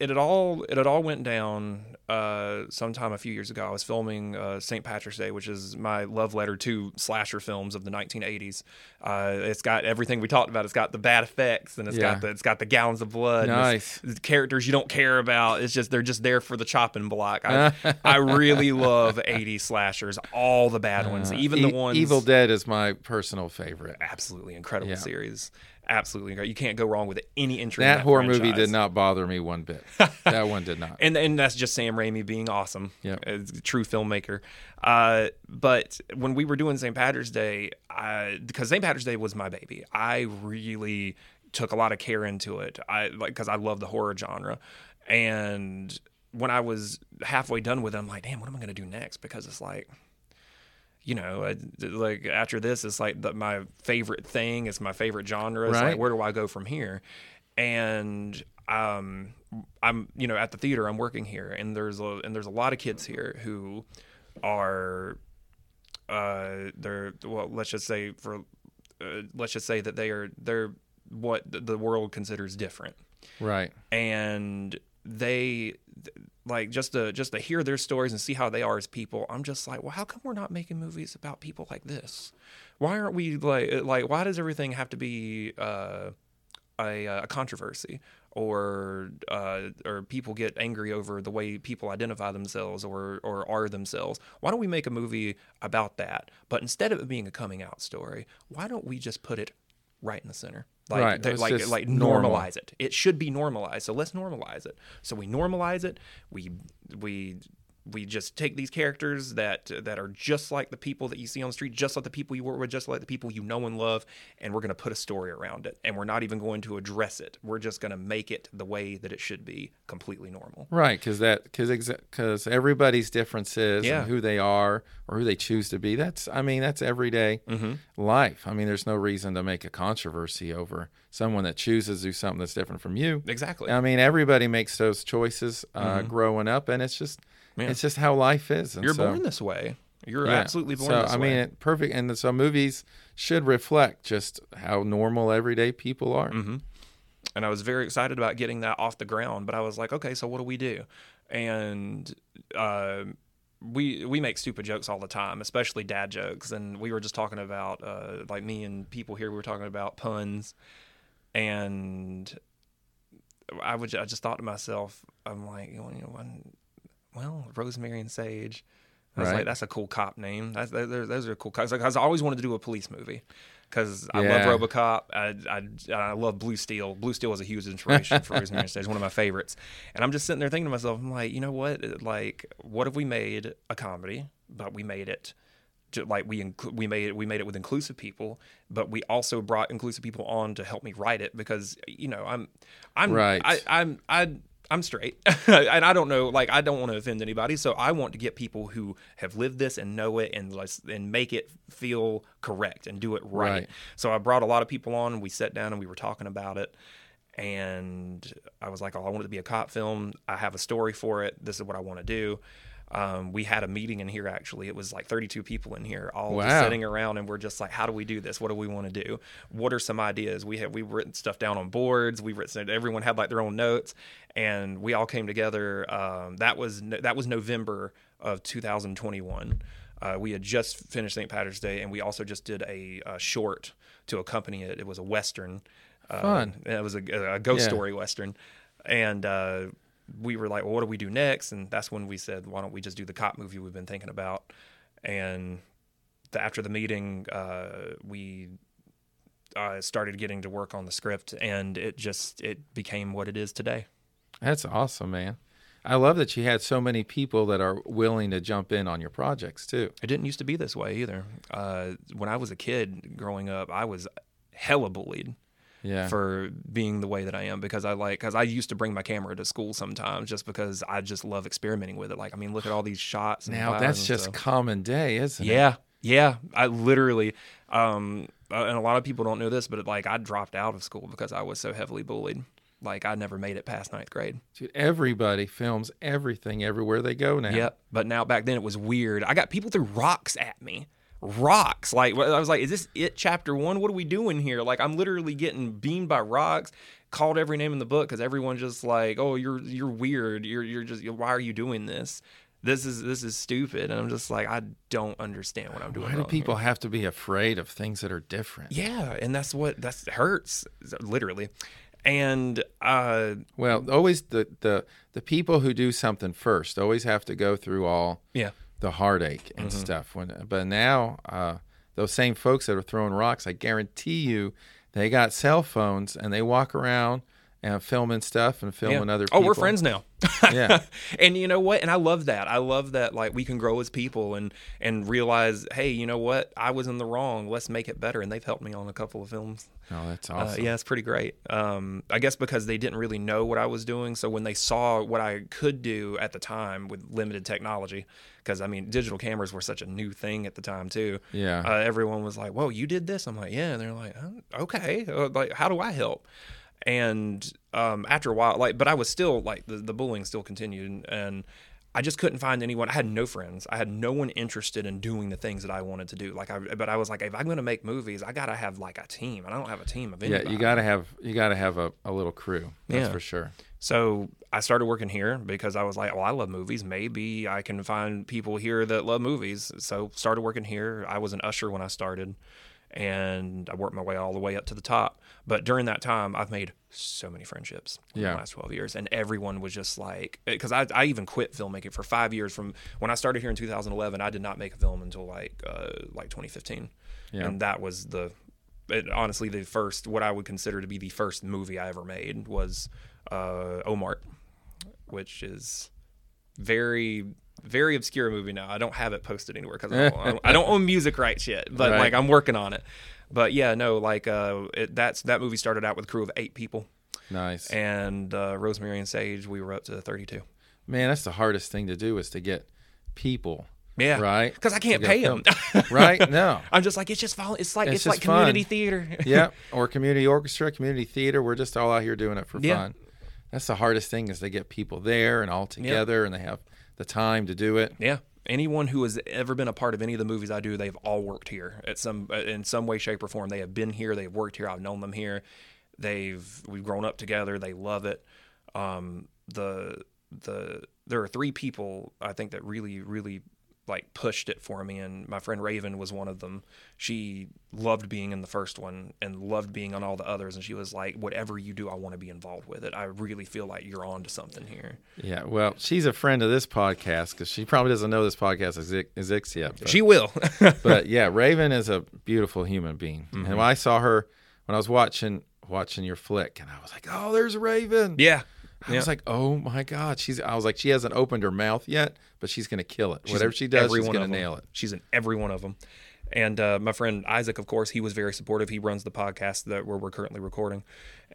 it had all it had all went down uh, sometime a few years ago. I was filming uh, St. Patrick's Day, which is my love letter to slasher films of the 1980s. Uh, it's got everything we talked about. It's got the bad effects, and it's Yeah. got the it's got the gallons of blood. Nice. characters you don't care about. It's just they're just there for the chopping block. I, I really love 80s slashers, all the bad ones, even the E- ones Evil Dead is my personal favorite. absolutely incredible Yeah. series. Absolutely incredible. You can't go wrong with any entry. That, that horror movie did not bother me one bit. that one did not. and and that's just Sam Raimi being awesome, as a true filmmaker. Uh, but when we were doing St. Patrick's Day, I, because St. Patrick's Day was my baby, I really took a lot of care into it. I like because I love the horror genre, and when I was halfway done with it, I'm like, damn, what am I gonna do next? Because it's like. You know, like after this, it's like the, my favorite thing. It's my favorite genre. It's Right. like, where do I go from here? And um, I'm, you know, at the theater. I'm working here, and there's a and there's a lot of kids here who are, uh, they're well, let's just say for, uh, let's just say that they are they're what the world considers different Right. and they like just to just to hear their stories and see how they are as people i'm just like well how come we're not making movies about people like this why aren't we like like why does everything have to be uh a, a controversy or uh, or people get angry over the way people identify themselves or or are themselves. Why don't we make a movie about that? But instead of it being a coming out story, why don't we just put it right in the center? Like Right, like like normal. normalize it. It should be normalized. So let's normalize it. So we normalize it. We we we just take these characters that that are just like the people that you see on the street, just like the people you work with, just like the people you know and love, and we're going to put a story around it. And we're not even going to address it. We're just going to make it the way that it should be, completely normal. Right, because that because because everybody's differences Yeah. and who they are or who they choose to be. That's I mean that's everyday Mm-hmm. life. I mean, there's no reason to make a controversy over someone that chooses to do something that's different from you. Exactly. I mean, everybody makes those choices uh, growing up, and it's just Mm-hmm. Yeah. it's just how life is. And You're so, born this way. You're yeah. absolutely born So this I way. I mean, it, perfect. And so movies should reflect just how normal everyday people are. Mm-hmm. and I was very excited about getting that off the ground. But I was like, okay, so what do we do? And uh, we we make stupid jokes all the time, especially dad jokes. And we were just talking about uh, like me and people here. We were talking about puns, and I would I just thought to myself, I'm like, you know, well, Rosemary and Sage. I was Right. like, that's a cool cop name. That's, those those are cool cops. Because I always wanted to do a police movie. Because I Yeah. love RoboCop. I, I I love Blue Steel. Blue Steel was a huge inspiration for Rosemary and Sage, one of my favorites. And I'm just sitting there thinking to myself, I'm like, you know what? Like, what if we made a comedy, but we made it like we inclu- we made it we made it with inclusive people, but we also brought inclusive people on to help me write it because you know I'm I'm Right. I, I'm I. I'm straight, and I don't know. Like, I don't want to offend anybody, so I want to get people who have lived this and know it, and and make it feel correct and do it right. Right. So I brought a lot of people on. We sat down and we were talking about it, and I was like, "Oh, I want it to be a cop film. I have a story for it. This is what I want to do." Um, we had a meeting in here actually. It was like 32 people in here, all just sitting around, and we're just like, "How do we do this? What do we want to do? What are some ideas?" We have we've written stuff down on boards. We've written everyone had like their own notes, and we all came together. Um, that was that was November of 2021. Uh, we had just finished St. Patrick's Day, and we also just did a, uh short to accompany it. It was a western. Uh, Fun. It was a, a ghost Yeah. story western, and uh, we were like, well, "What do we do next?" And that's when we said, "Why don't we just do the cop movie we've been thinking about?" And the, after the meeting, uh, we uh, started getting to work on the script, and it just it became what it is today. That's awesome, man. I love that you had so many people that are willing to jump in on your projects too. It didn't used to be this way either. Uh, when I was a kid growing up, I was hella bullied Yeah. for being the way that I am because I like because I used to bring my camera to school sometimes just because I just love experimenting with it. Like I mean, look at all these shots. Now that's just stuff. common day, isn't it? yeah, yeah. I literally, um, uh, and a lot of people don't know this, but like I dropped out of school because I was so heavily bullied. Like I never made it past ninth grade. Dude, everybody films everything everywhere they go now. Yep. But now back then it was weird. I got people threw rocks at me rocks. Like I was like, is this it? Chapter one? What are we doing here? Like I'm literally getting beamed by rocks. Called every name in the book because everyone's just like, "Oh, you're you're weird. You're you're just why are you doing this? This is this is stupid." And I'm just like, I don't understand what I'm doing. Why do people here. have to be afraid of things that are different? Yeah, and that's what that's hurts literally. And uh, Well, always the the the people who do something first always have to go through all yeah, the heartache and stuff. When but now uh, those same folks that are throwing rocks, I guarantee you, they got cell phones and they walk around and filming stuff and filming yeah. other. People. Oh, we're friends now. Yeah. and you know what? And I love that. I love that like we can grow as people and and realize, hey, you know what? I was in the wrong. Let's make it better. And they've helped me on a couple of films. Oh, that's Uh, awesome. yeah, it's pretty great. Um, I guess because they didn't really know what I was doing, so when they saw what I could do at the time with limited technology, because I mean, digital cameras were such a new thing at the time too. Yeah. Uh, everyone was like, "Whoa, you did this?" I'm like, "Yeah," and they're like, "Oh, "Okay, uh, like, how do I help?" And um, after a while, like, but I was still like the, the bullying still continued, and I just couldn't find anyone. I had no friends. I had no one interested in doing the things that I wanted to do. Like, I, but I was like, if I'm going to make movies, I gotta have like a team. and I don't have a team of any yeah, you got to have you got to have a, a little crew. That's Yeah. for sure. So I started working here because I was like, well, I love movies. Maybe I can find people here that love movies. So started working here. I was an usher when I started, and I worked my way all the way up to the top. But during that time, I've made so many friendships in the last 12 years. And everyone was just like, because I, I even quit filmmaking for five years. From when I started here in 2011, I did not make a film until like uh, like 2015. Yeah. And that was the, it, honestly, the first, what I would consider to be the first movie I ever made was uh, Omart, which is very very obscure movie now. I don't have it posted anywhere because I, don't- I I don't own music rights yet, but Right. like I'm working on it. But yeah, no, like uh, it, that's that movie started out with a crew of eight people, Nice. and uh, Rosemary and Sage, we were up to 32. Man, that's the hardest thing to do is to get people. Yeah, Right. Because I can't pay them. right? No. I'm just like it's just vol- it's like It's it's, like just fun. community theater. yeah, or community orchestra, community theater. We're just all out here doing it for Yeah. fun. That's the hardest thing is they get people there and all together, and they have the time to do it. Yeah. Anyone who has ever been a part of any of the movies I do, they've all worked here at some in some way, shape, or form. They have been here. They've worked here. I've known them here. They've we've grown up together. They love it. Um, the the there are three people I think that really really like pushed it for me, and my friend Raven was one of them. She loved being in the first one and loved being on all the others, and she was like, "Whatever you do, I want to be involved with it. I really feel like you're on to something here." Yeah, well, she's a friend of this podcast because she probably doesn't know this podcast exi- exists yet. But, She will. but yeah, Raven is a beautiful human being, Mm-hmm. and when I saw her when I was watching watching your flick, and I was like, "Oh, there's Raven." yeah. I was like, "Oh my God!" She's. I was like, "She hasn't opened her mouth yet, but she's gonna kill it. She's Whatever she does, she's gonna nail it." She's in every one of them. And uh, my friend Isaac, of course, he was very supportive. He runs the podcast that where we're currently recording,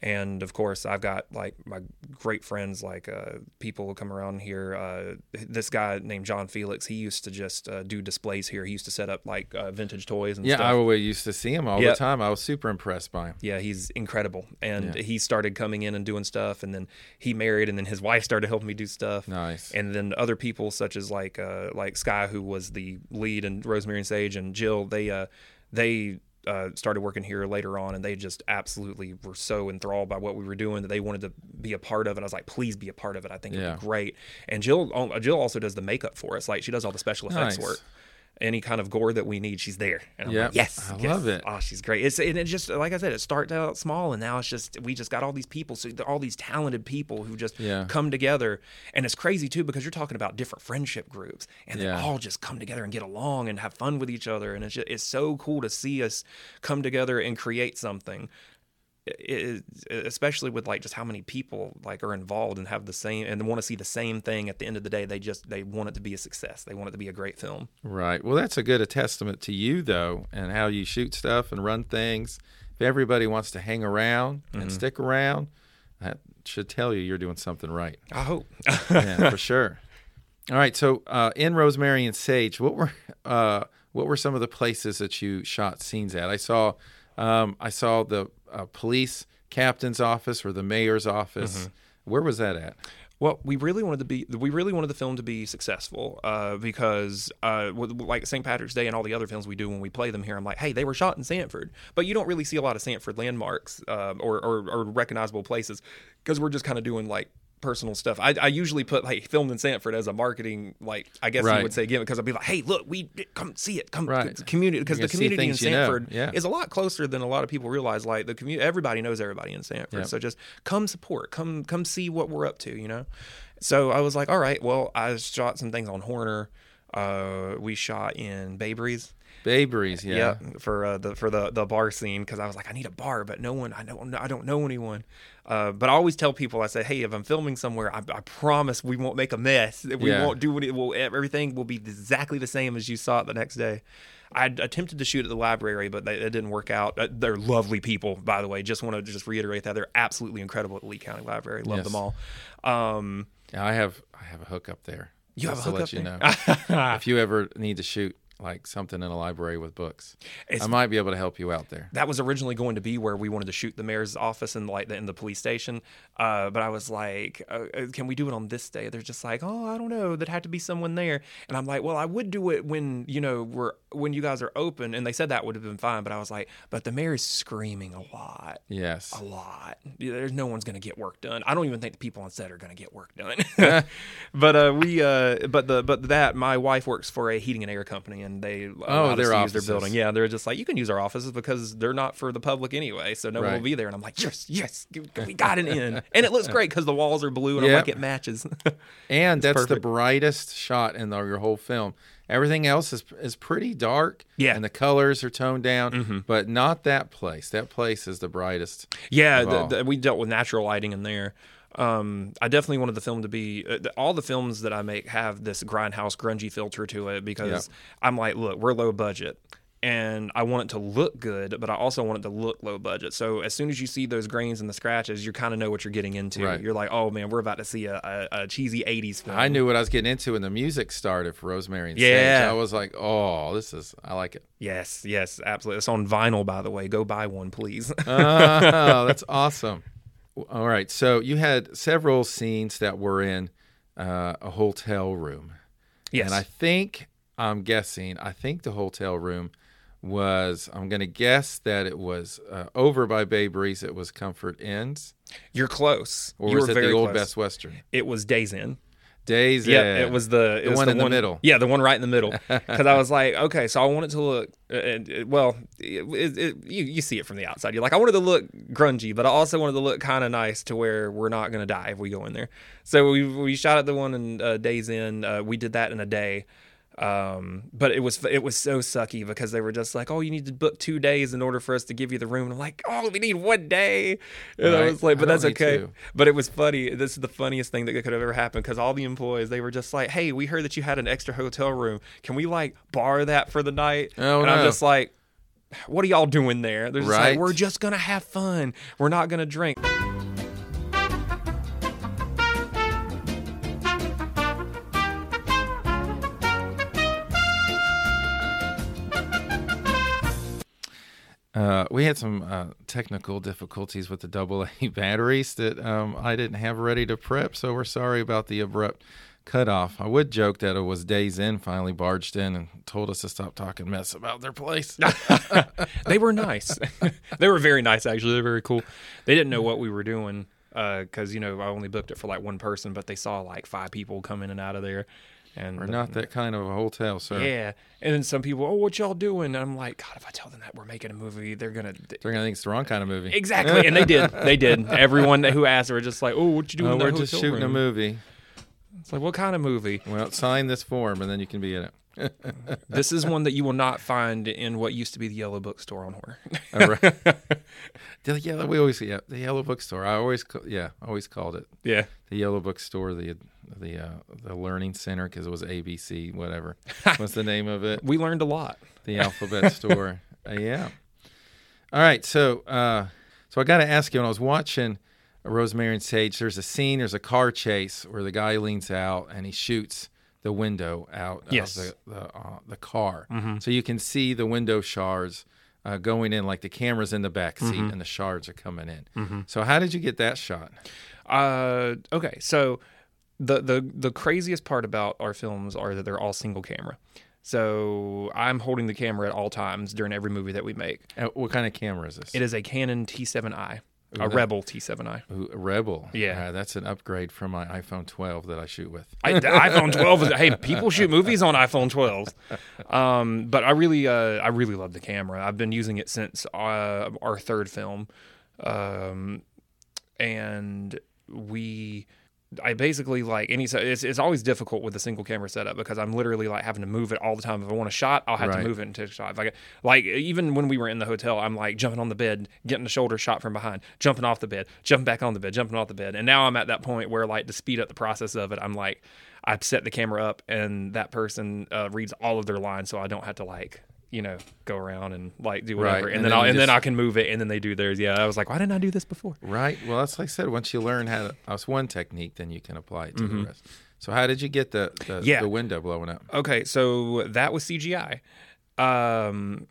and of course, I've got like my great friends, like uh, people who come around here. Uh, this guy named John Felix, he used to just uh, do displays here. He used to set up like uh, vintage toys and stuff. Yeah, stuff. I always used to see him all Yep. the time. I was super impressed by him. Yeah, he's incredible. And Yeah. he started coming in and doing stuff and then he married and then his wife started helping me do stuff. Nice. And then other people such as like uh like Sky who was the lead and Rosemary and Sage and Jill, they uh they uh, started working here later on, and they just absolutely were so enthralled by what we were doing that they wanted to be a part of it. I was like, "Please be a part of it. I think it'd be great." And Jill, oh, Jill also does the makeup for us. Like she does all the special effects Nice. work. Any kind of gore that we need, she's there. And I'm Yep. like, yes, I yes. love it. Oh, she's great. It's and it just like I said, it started out small, and now it's just we just got all these people, so all these talented people who just Yeah. come together, and it's crazy too because you're talking about different friendship groups, and they all just come together and get along and have fun with each other, and it's just, it's so cool to see us come together and create something. It, especially with like just how many people like are involved and have the same and want to see the same thing at the end of the day they just they want it to be a success they want it to be a great film Right. Well, that's a good a testament to you, though, and how you shoot stuff and run things. If everybody wants to hang around Mm-hmm. and stick around, that should tell you you're doing something right. i hope Yeah, for sure. All right. So, uh, in Rosemary and Sage, what were uh, what were some of the places that you shot scenes at? I saw um, I saw the uh, police captain's office or the mayor's office. Mm-hmm. Where was that at? Well, we really wanted to be we really wanted the film to be successful uh, because uh, with, like St. Patrick's Day and all the other films we do when we play them here, I'm like, hey, they were shot in Sanford, but you don't really see a lot of Sanford landmarks uh, or, or, or recognizable places because we're just kind of doing like personal stuff. I, I usually put like filmed in Sanford as a marketing like I guess Right. you would say gimmick because I'd be like, hey, look, we come see it, come Right. community because the community in things you know. Sanford Yeah. is a lot closer than a lot of people realize. Like the community, everybody knows everybody in Sanford, so just come support, come come see what we're up to, you know. So I was like, all right, well, I shot some things on Horner. Uh, we shot in Bay Breeze. Yeah. Yeah, for uh, the for the the bar scene because I was like, I need a bar, but no one, I don't, know I don't know anyone. Uh, but I always tell people, I say, hey, if I'm filming somewhere, I, I promise we won't make a mess. We Yeah. won't do it. Will everything will be exactly the same as you saw it the next day. I attempted to shoot at the library, but they, it didn't work out. Uh, They're lovely people, by the way. Just want to just reiterate that they're absolutely incredible at Lee County Library. Love Yes. them all. Um, Yeah, I have I have a hookup there. You have a to let you know. if you ever need to shoot like something in a library with books, It's- I might be able to help you out there. that was originally going to be where we wanted to shoot the mayor's office and like the, in the police station. Uh, but I was like, uh, uh, can we do it on this day? They're just like, oh, I don't know. There'd have to be someone there. And I'm like, well, I would do it when you know we're when you guys are open. And they said that would have been fine. But I was like, but the mayor's screaming a lot. Yes. A lot. There's no one's gonna get work done. I don't even think the people on set are gonna get work done. but uh, we, uh, but the, but that my wife works for a heating and air company, and they Oh, they're use their building. Yeah, they're just like you can use our offices because they're not for the public anyway, so no one will be there. And I'm like, yes, yes, we got it in, and it looks great because the walls are blue, and I'm like, it matches. And that's the brightest shot in the, your whole film. Everything else is is pretty dark. Yeah. Mm-hmm. And the colors are toned down, but not that place. That place is the brightest. Yeah, the, the, we dealt with natural lighting in there. Um, I definitely wanted the film to be uh, all the films that I make have this grindhouse grungy filter to it because I'm like, look, we're low budget. And I want it to look good, but I also want it to look low budget. So as soon as you see those grains and the scratches, you kind of know what you're getting into. Right. You're like, oh man, we're about to see a, a, a cheesy '80s film. I knew what I was getting into when the music started for Rosemary and Yeah. Sage. I was like, oh, this is I like it. Yes, yes, absolutely. It's on vinyl, by the way. Go buy one, please. oh, that's awesome. All right. So you had several scenes that were in uh, a hotel room. yes, And I think, I'm guessing, I think the hotel room was, I'm going to guess that it was uh, over by Bay Breeze. It was Comfort Inns. you're close. Or you was it very the old close. Best Western? It was Days Inn. Days Yeah, it was the, it The was one in the middle. Yeah, the one right in the middle. Because I was like, okay, so I want it to look. Uh, well, it, it, it- you you see it from the outside. You're like, I wanted to look grungy, but I also wanted to look kind of nice to where we're not gonna die if we go in there. So we we shot at the one in uh, Days Inn. Uh, we did that in a day. Um, but it was it was so sucky because they were just like, oh, you need to book two days in order for us to give you the room. And I'm like, oh, we need one day. And I was like, but that's okay. But it was funny. This is the funniest thing that could have ever happened because all the employees they were just like, "Hey, we heard that you had an extra hotel room. Can we like borrow that for the night?" Oh, and I'm just like, "What are y'all doing there?" They're just Right. like, "We're just gonna have fun. We're not gonna drink." Uh, we had some uh, technical difficulties with the double A batteries that um, I didn't have ready to prep, so we're sorry about the abrupt cutoff. I would joke that it was Days Inn finally barged in and told us to stop talking mess about their place. they were nice. they were very nice, actually. They're very cool. They didn't know what we were doing because you know I only booked it for like one person, but they saw like five people come in and out of there. And We're not that kind of a hotel, sir. Yeah, and then some people, oh, what y'all doing? And I'm like, God, if I tell them that we're making a movie, they're gonna They're gonna think it's the wrong kind of movie. exactly. And they did, they did. Everyone who asked were just like, oh, what you doing? Oh, we're just shooting a movie. It's like, what kind of movie? Well, sign this form and then you can be in it. this is one that you will not find in what used to be the Yellow Bookstore on Horner. All right. the yellow, we always yeah, the yellow bookstore. I always yeah, always called it yeah, the yellow bookstore, the the uh, the learning center because it was ABC, whatever. What's the name of it? we learned a lot. The alphabet store. Uh, yeah. All right, so uh, so I got to ask you. When I was watching Rosemary and Sage, there's a scene. There's a car chase where the guy leans out and he shoots the window out Yes. of the the, uh, the car, so you can see the window shards. Uh, going in like the camera's in the back seat and the shards are coming in. So how did you get that shot? Uh, okay, so the the the craziest part about our films are that they're all single camera. So I'm holding the camera at all times during every movie that we make. Uh, what kind of camera is this? It is a Canon T7i, a that- Rebel T7i. Ooh, Rebel. Yeah. Uh, that's an upgrade from my iPhone 12 that I shoot with. I, iPhone 12 is hey people shoot movies on iPhone 12s um, but I really uh, I really love the camera I've been using it since uh, our third film um, and we I basically like any so it's, it's always difficult with a single camera setup because I'm literally like having to move it all the time. If I want a shot I'll have Right. to move it into a shot. If I get, like even when we were in the hotel I'm like jumping on the bed getting a shoulder shot from behind jumping off the bed jumping back on the bed jumping off the bed. And now I'm at that point where like to speed up the process of it I'm like I've set the camera up and that person uh, reads all of their lines so I don't have to like you know go around and like do whatever Right, and, and then, then I'll, and then I can move it and then they do theirs yeah I was like why didn't I do this before Right. Well, that's like I said. Once you learn how to, that's one technique, then you can apply it to the rest. So, how did you get the the, Mm-hmm. Yeah. the window blowing up? Okay, so that was CGI. Um,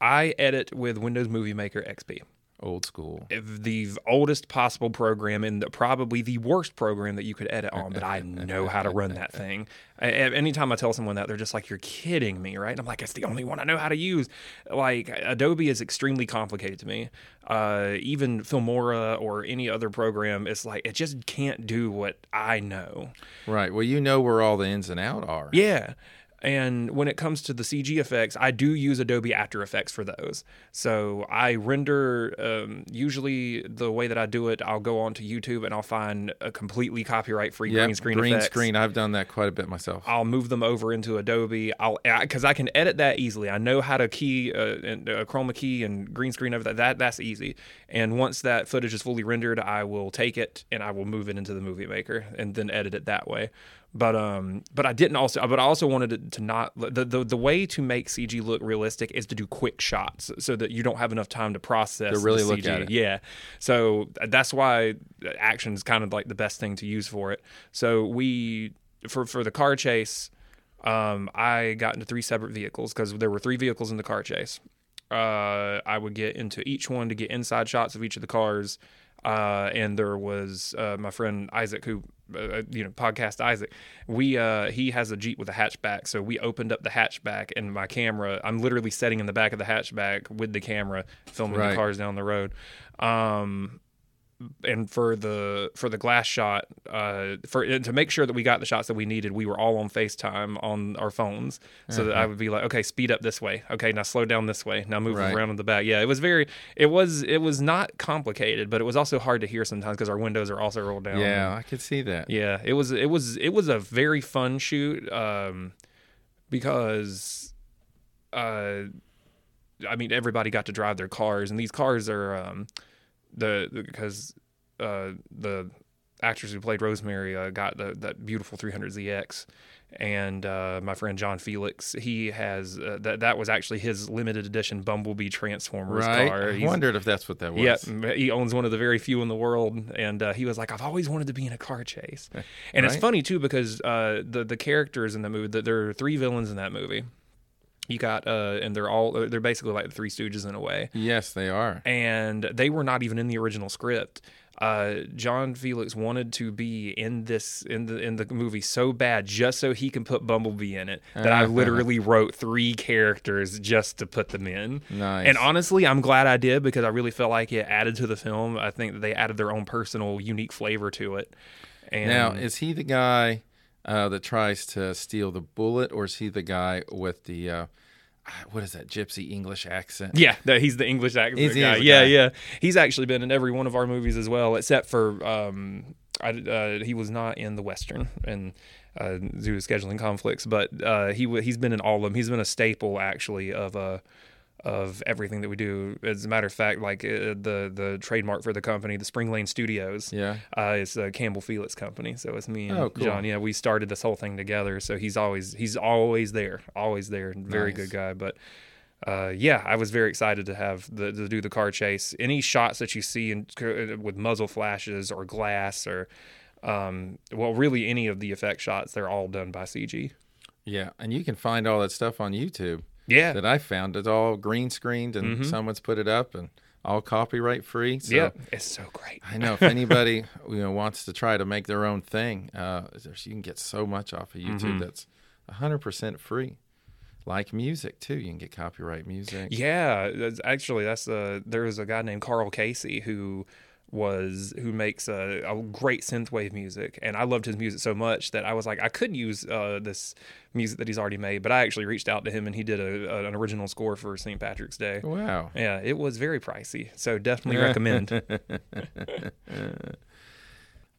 I edit with Windows Movie Maker XP, Old school. The oldest possible program and the, probably the worst program that you could edit on. But I know how to run that thing. A- Anytime I tell someone that, they're just like, "You're kidding me, right?" And I'm like, "It's the only one I know how to use." Like Adobe is extremely complicated to me. Uh, even Filmora or any other program, it's like it just can't do what I know. Right. Well, you know where all the ins and outs are. Yeah. And when it comes to the CG effects, I do use Adobe After Effects for those. So I render, um, usually the way that I do it, I'll go onto YouTube and I'll find a completely copyright free Yeah, green screen green effects. screen. I've done that quite a bit myself. I'll move them over into Adobe. I'll because I can edit that easily. I know how to key uh, and uh, chroma key and green screen over that. That that's easy. And once that footage is fully rendered, I will take it and I will move it into the movie maker and then edit it that way. But um, but I didn't also. But I also wanted it to not the, the the way to make CG look realistic is to do quick shots so that you don't have enough time to process To really the look CG. at it. Yeah. So that's why action is kind of like the best thing to use for it. So we for for the car chase, um, I got into three separate vehicles because there were three vehicles in the car chase. Uh, I would get into each one to get inside shots of each of the cars. Uh, and there was uh, my friend Isaac, who uh, you know podcast Isaac. We uh, he has a Jeep with a hatchback, so we opened up the hatchback, and my camera. I'm literally sitting in the back of the hatchback with the camera, filming Right. the cars down the road. Um, and for the for the glass shot, uh, for to make sure that we got the shots that we needed, we were all on FaceTime on our phones, so that I would be like, okay, speed up this way, okay, now slow down this way, now move Right. around in the back. Yeah, it was very, it was it was not complicated, but it was also hard to hear sometimes because our windows are also rolled down. yeah, I could see that. Yeah, it was it was it was a very fun shoot um, because uh, I mean everybody got to drive their cars and these cars are um, the because uh, the actress who played Rosemary uh, got the, that beautiful 300ZX and uh, my friend John Felix he has uh, that that was actually his limited edition Bumblebee Transformers Right. car. I wondered if that's what that was. yeah, he owns one of the very few in the world, and uh, he was like, "I've always wanted to be in a car chase." And it's funny too because uh, the the characters in the movie, the, there are three villains in that movie. You got, uh, and they're all they're basically like the Three Stooges in a way, Yes, they are. and they were not even in the original script. Uh, John Felix wanted to be in this in the in the movie so bad just so he can put Bumblebee in it that I literally wrote three characters just to put them in. Nice. And honestly, I'm glad I did because I really felt like it added to the film. I think that they added their own personal, unique flavor to it. And Now, is he the guy uh, that tries to steal the bullet, or is he the guy with the uh, ah, what is that gypsy English accent? yeah, that he's the English accent the guy. English Yeah, guy. yeah. He's actually been in every one of our movies as well, except for um, I, uh, he was not in the Western and. Uh, due to scheduling conflicts, but uh, he he's been in all of them. He's been a staple actually of uh, of everything that we do. As a matter of fact, like uh, the the trademark for the company, the Spring Lane Studios, Yeah. uh, it's a Campbell Felix company. So it's me and Oh, cool. John. Yeah, we started this whole thing together. So he's always he's always there, always there. Very Nice. good guy. But uh, yeah, I was very excited to have the to do the car chase. Any shots that you see in, with muzzle flashes or glass or um, well, really any of the effect shots, they're all done by CG. Yeah, and you can find all that stuff on YouTube. Yeah. that I found. It's all green screened and someone's put it up and all copyright free. So yeah. It's so great. I know if anybody you know wants to try to make their own thing, uh, you can get so much off of YouTube that's 100% free. Like music too, you can get copyright music. Yeah, that's, actually, that's uh, there was a guy named Karl Casey who was who makes a, a great synthwave music, and I loved his music so much that I was like, I could use uh, this music that he's already made, but I actually reached out to him, and he did a, an original score for St. Patrick's Day. Wow. Yeah, it was very pricey, so definitely recommend.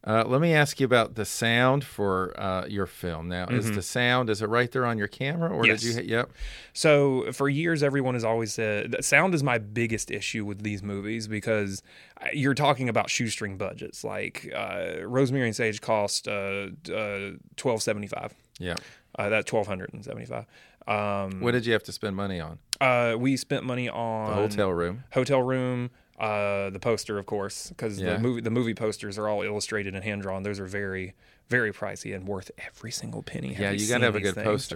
Uh, let me ask you about the sound for uh, your film. Now, is the sound is it right there on your camera, or Mm-hmm. Yes. did you? Yep. So for years, everyone has always said that sound is my biggest issue with these movies because uh, you're talking about shoestring budgets. Like uh, Rosemary and Sage cost uh, uh, twelve seventy five. Yeah. Uh, that twelve hundred and seventy five. Um, What did you have to spend money on? uh, we spent money on The hotel room. hotel room, uh, the poster, of course, because Yeah. the movie the movie posters are all illustrated and hand drawn. Those are very very pricey and worth every single penny. Have Yeah, you gotta have a good things?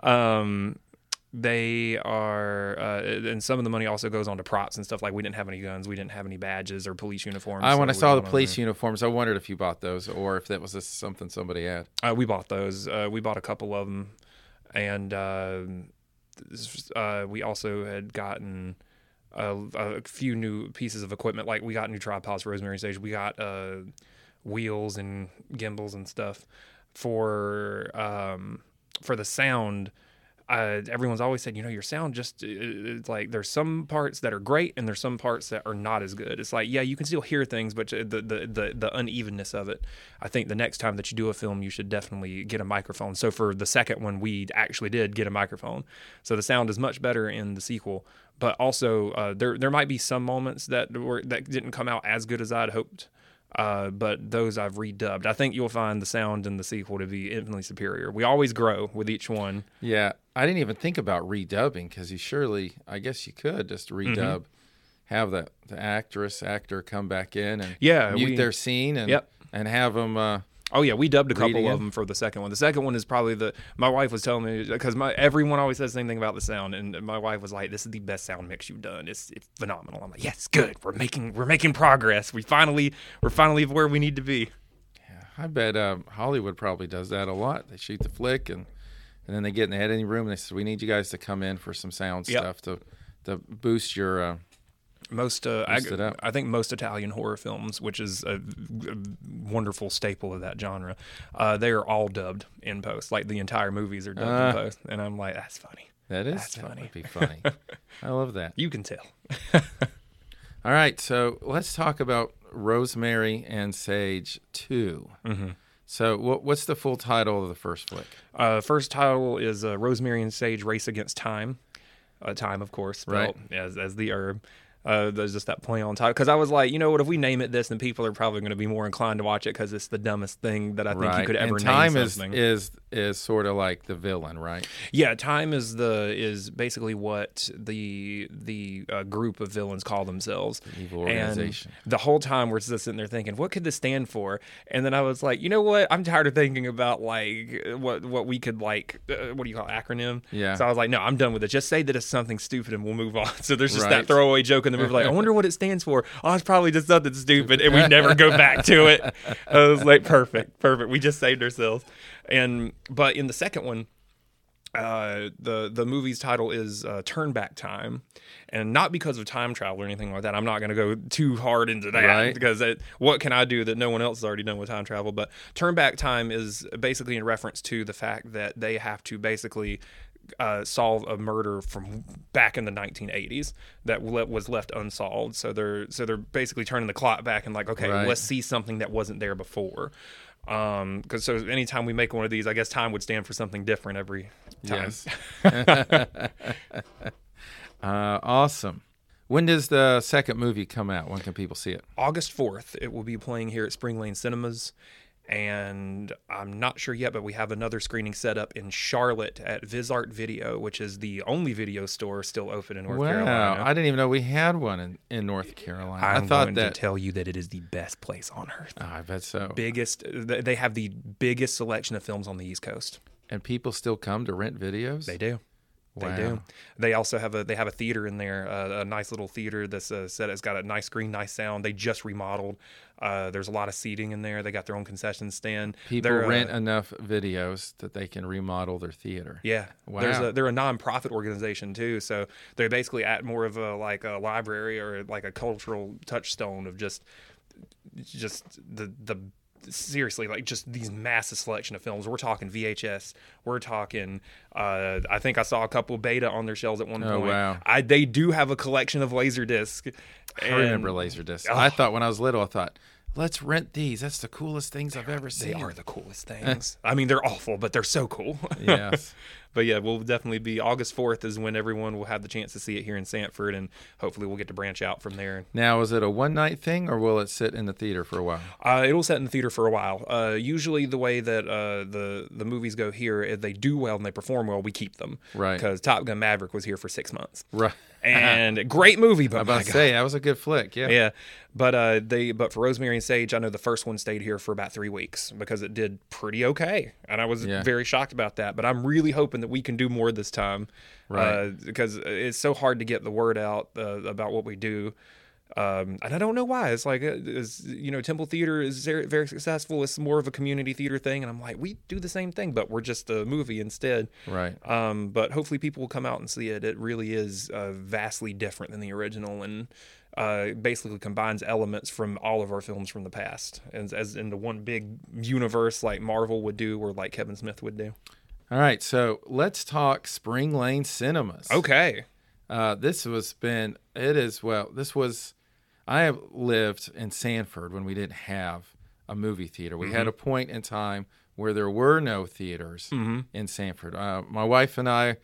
um, they are, uh, and some of the money also goes on to props and stuff. Like we didn't have any guns, we didn't have any badges or police uniforms. I so when I saw the police uniforms, I wondered if you bought those or if that was just something somebody had. Uh, we bought those. Uh, we bought a couple of them, and uh, uh, we also had gotten a, a few new pieces of equipment. Like we got new tripods Rosemary Stage. We got uh, wheels and gimbals and stuff for um, for the sound. Uh, everyone's always said, you know, your sound just uh, it's like there's some parts that are great and there's some parts that are not as good. It's like, yeah, you can still hear things, but the the the, the unevenness of it. I think the next time that you do a film, you should definitely get a microphone. So for the second one, we actually did get a microphone. So the sound is much better in the sequel. But also, uh, there there might be some moments that were that didn't come out as good as I'd hoped. Uh, but those I've redubbed. I think you'll find the sound in the sequel to be infinitely superior. We always grow with each one. Yeah, I didn't even think about redubbing because you surely, I guess you could just Mm-hmm. redub, have the the actress actor come back in and Yeah, mute we- their scene and Yep. and have them. Uh, Oh yeah, we dubbed a couple of them for the second one. The second one is probably the. My wife was telling me because my everyone always says the same thing about the sound, and my wife was like, "This is the best sound mix you've done. It's it's phenomenal." I'm like, "Yes, good. We're making we're making progress. We finally we're finally where we need to be." Yeah, I bet um, Hollywood probably does that a lot. They shoot the flick and and then they get in the editing room and they say, "We need you guys to come in for some sound Yep. stuff to to boost your." Uh, Most, uh, I, Boost it up. I think most Italian horror films, which is a, a wonderful staple of that genre, uh, they are all dubbed in post. Like the entire movies are dubbed Ah. in post, and I'm like, that's funny. that is That's that funny. would be funny. I love that. You can tell. All right, so let's talk about Rosemary and Sage 2 Mm-hmm. So, what, what's the full title of the first flick? Uh, first title is uh, Rosemary and Sage Race Against Thyme. Uh, time, of course, spelled as, as the herb. Uh, there's just that play on title. Because I was like, you know what? If we name it this, then people are probably going to be more inclined to watch it because it's the dumbest thing that I think you could ever and time name is something. is is sort of like the villain, right? yeah, time is the is basically what the the uh, group of villains call themselves. evil And organization. the whole time we're just sitting there thinking, what could this stand for? And then I was like, you know what? I'm tired of thinking about like what what we could like. Uh, what do you call it, acronym? Yeah. So I was like, no, I'm done with it. Just say that it's something stupid and we'll move on. So there's just Right. that throwaway joke in the movie, like, I wonder what it stands for. Oh, it's probably just something stupid, and we never go back to it. I was like, perfect, perfect. We just saved ourselves. And but in the second one, uh, the the movie's title is uh, Turn Back Thyme, and not because of time travel or anything like that. I'm not going to go too hard into that Right. because it, what can I do that no one else has already done with time travel? But Turn Back Thyme is basically in reference to the fact that they have to basically. Uh, solve a murder from back in the 1980s that le- was left unsolved. So they're so they're basically turning the clock back and like, okay, Right. let's see something that wasn't there before. Um, because so anytime we make one of these, I guess time would stand for something different every time. Yes. uh, awesome. When does the second movie come out? When can people see it? August 4th, it will be playing here at Spring Lane Cinemas. And I'm not sure yet, but we have another screening set up in Charlotte at VisArt Video, which is the only video store still open in North wow, Carolina. I didn't even know we had one in, in North Carolina. I'm I thought going that. to tell you that it is the best place on earth. Oh, I bet so. Biggest, they have the biggest selection of films on the East Coast. And people still come to rent videos. They do. They Wow. do. They also have a they have a theater in there, uh, a nice little theater that's uh, set. It's got a nice screen, nice sound. They just remodeled. Uh, there's a lot of seating in there. They got their own concession stand. People They're, uh, rent enough videos that they can remodel their theater. Yeah, there's Wow. a, they're a nonprofit organization too, so they're basically at more of a like a library or like a cultural touchstone of just just the the seriously like just these massive selection of films. We're talking VHS. We're talking. Uh, I think I saw a couple beta on their shelves at one Oh, point. wow. I they do have a collection of laser Laserdisc. I remember and Laserdisc. Oh. I thought when I was little, I thought, let's rent these. That's the coolest things I've ever seen They are the coolest things. I mean, they're awful, but they're so cool. yes. But yeah, we'll definitely be August 4th is when everyone will have the chance to see it here in Sanford, and hopefully we'll get to branch out from there. Now, is it a one night thing or will it sit in the theater for a while? Uh, it'll sit in the theater for a while. Uh, usually, the way that uh, the the movies go here, if they do well and they perform well, we keep them. Right. Because Top Gun Maverick was here for six months, Right. and great movie. But I'm about to say, that was a good flick. Yeah. Yeah, but uh, they but for Rosemary and Sage, I know the first one stayed here for about three weeks because it did pretty okay, and I was Yeah. very shocked about that. But I'm really hoping that we can do more this time, Right. Uh, because it's so hard to get the word out uh, about what we do. Um, and I don't know why. It's like, uh, it's, you know, Temple Theater is very, very successful. It's more of a community theater thing. And I'm like, we do the same thing, but we're just a movie instead. Right. Um, but hopefully people will come out and see it. It really is uh, vastly different than the original and uh, basically combines elements from all of our films from the past as, as into one big universe like Marvel would do or like Kevin Smith would do. All right. So let's talk Spring Lane Cinemas. Okay. Uh, this was been, it is, well, this was, I have lived in Sanford when we didn't have a movie theater. We had a point in time where there were no theaters in Sanford. Uh, my wife and I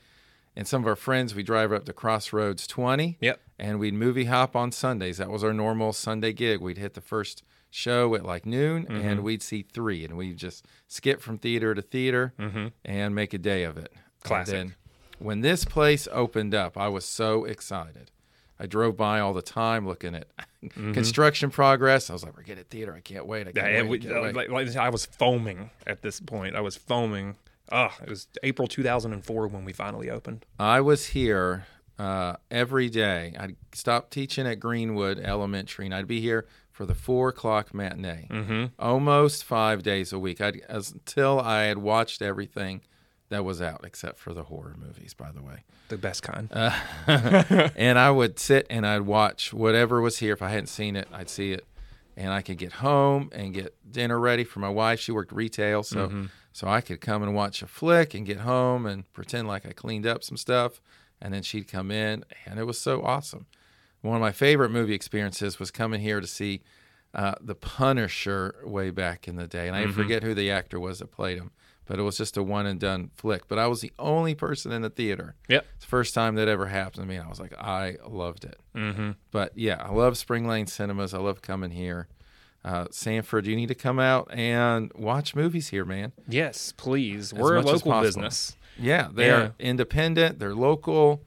and some of our friends, we drive up to Crossroads 20 Yep. and we'd movie hop on Sundays. That was our normal Sunday gig. We'd hit the first show at like noon and mm-hmm. we'd see three and we'd just skip from theater to theater mm-hmm. and make a day of it. And Classic. then when this place opened up, I was so excited. I drove by all the time looking at mm-hmm. construction progress. I was like, we're getting theater. I can't wait. I can't Yeah, wait. we- wait. like, like I was foaming at this point. I was foaming. Oh, it was April 2004 when we finally opened. I was here uh, every day. I'd stop teaching at Greenwood Elementary, and I'd be here for the four o'clock matinee, mm-hmm. almost five days a week. I'd, as, until I had watched everything that was out, except for the horror movies, by the way. The best kind. and I would sit and I'd watch whatever was here. If I hadn't seen it, I'd see it, and I could get home and get dinner ready for my wife. She worked retail, so so I could come and watch a flick and get home and pretend like I cleaned up some stuff, and then she'd come in, and it was so awesome. One of my favorite movie experiences was coming here to see uh, the Punisher way back in the day, and I forget who the actor was that played him, but it was just a one and done flick. But I was the only person in the theater. Yep. It's the first time that ever happened to me. And I was like, I loved it. Mm-hmm. But yeah, I love Spring Lane Cinemas. I love coming here. Uh, Sanford, you need to come out and watch movies here, man. Yes, please. We're a local business. Yeah, they're Yeah. independent. They're local.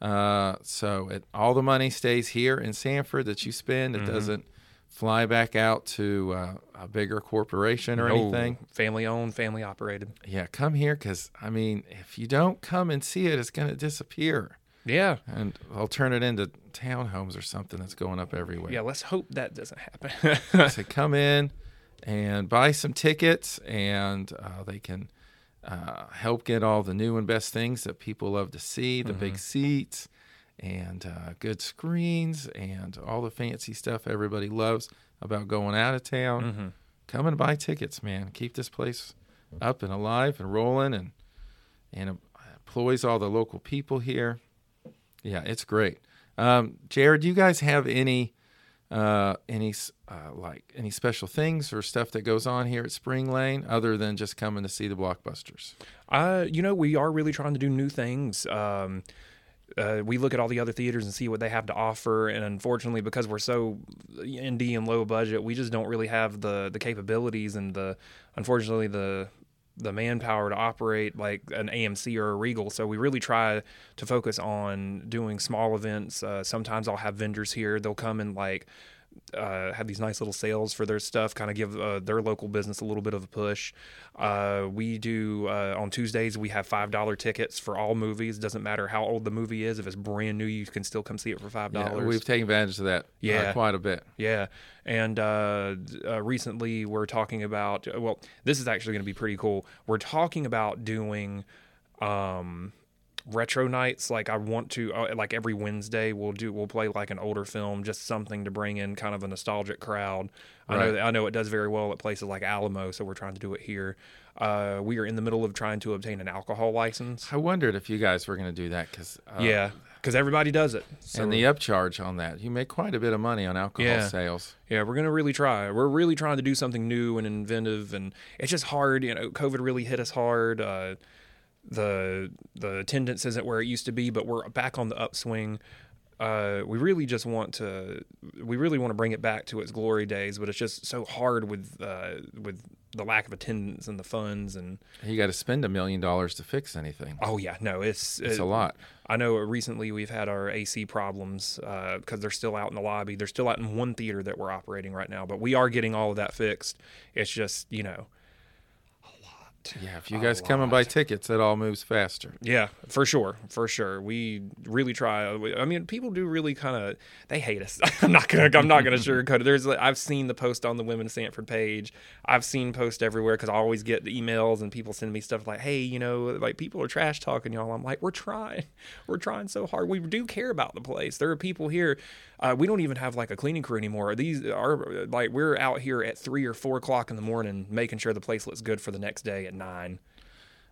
Uh, so it, all the money stays here in Sanford that you spend. It Mm-hmm. doesn't fly back out to uh, a bigger corporation or No, anything. family owned, family operated. Yeah, come here because I mean, if you don't come and see it, it's going to disappear. Yeah. and I'll turn it into townhomes or something that's going up everywhere. Yeah, let's hope that doesn't happen. So come in and buy some tickets, and uh, they can uh, help get all the new and best things that people love to see the big seats and uh, good screens and all the fancy stuff everybody loves about going out of town. Come and buy tickets, man. Keep this place up and alive and rolling, and and employs all the local people here. Yeah, it's great. Um, Jared, do you guys have any uh, any uh, like any special things or stuff that goes on here at Spring Lane other than just coming to see the blockbusters? Uh, you know, we are really trying to do new things. Um, uh, we look at all the other theaters and see what they have to offer, and unfortunately, because we're so indie and low budget, we just don't really have the the capabilities and the unfortunately the the manpower to operate like an AMC or a Regal. So we really try to focus on doing small events. Uh, sometimes I'll have vendors here; they'll come and like uh, have these nice little sales for their stuff, kind of give uh, their local business a little bit of a push. Uh, we do uh, on Tuesdays we have five dollar tickets for all movies. Doesn't matter how old the movie is. If it's brand new, you can still come see it for five Yeah, dollars. we've taken advantage of that. uh, Yeah. quite a bit. Yeah, and uh, uh, recently we're talking about. Well, this is actually going to be pretty cool. We're talking about doing um, retro nights. Like I want to, uh, like every Wednesday, we'll do. We'll play like an older film, just something to bring in kind of a nostalgic crowd. I know. That- I know it does very well at places like Alamo, so we're trying to do it here. Uh, we are in the middle of trying to obtain an alcohol license. I wondered if you guys were going to do that because yeah, because everybody does it. So and the upcharge on that, you make quite a bit of money on alcohol Yeah. sales. Yeah, we're gonna really try. We're really trying to do something new and inventive, and it's just hard. You know, COVID really hit us hard. Uh, the the attendance isn't where it used to be, but we're back on the upswing. Uh, we really just want to. We really want to bring it back to its glory days, but it's just so hard with uh, with the lack of attendance and the funds and. You got to spend a million dollars to fix anything. Oh yeah, no, it's It's it- a lot. I know recently we've had our AC problems because they're still out in the lobby. They're still out in one theater that we're operating right now, but we are getting all of that fixed. It's just, you know, Yeah, if you guys come and buy tickets, it all moves faster. yeah, for sure, for sure. We really try. I mean, people do really kind of they hate us. I'm not gonna I'm not gonna sugarcoat it. There's I've seen the post on the Women's Sanford page. I've seen posts everywhere because I always get the emails and people send me stuff like, hey, you know, like people are trash talking y'all. I'm like, we're trying, we're trying so hard. We do care about the place. There are people here. Uh, we don't even have like a cleaning crew anymore. These are like we're out here at three or four o'clock in the morning making sure the place looks good for the next day at nine.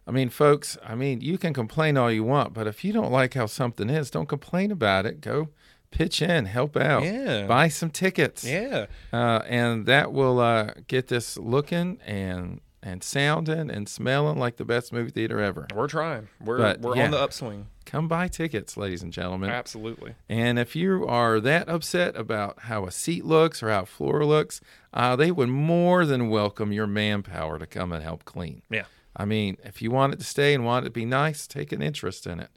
I mean, folks, I mean, you can complain all you want, but if you don't like how something is, don't complain about it. Go pitch in, help out, Yeah. buy some tickets. Yeah. Uh, and that will uh, get this looking and and sounding and smelling like the best movie theater ever. We're trying. We're But, we're yeah. on the upswing. Come buy tickets, ladies and gentlemen. Absolutely. And if you are that upset about how a seat looks or how a floor looks, uh, they would more than welcome your manpower to come and help clean. Yeah. I mean, if you want it to stay and want it to be nice, take an interest in it.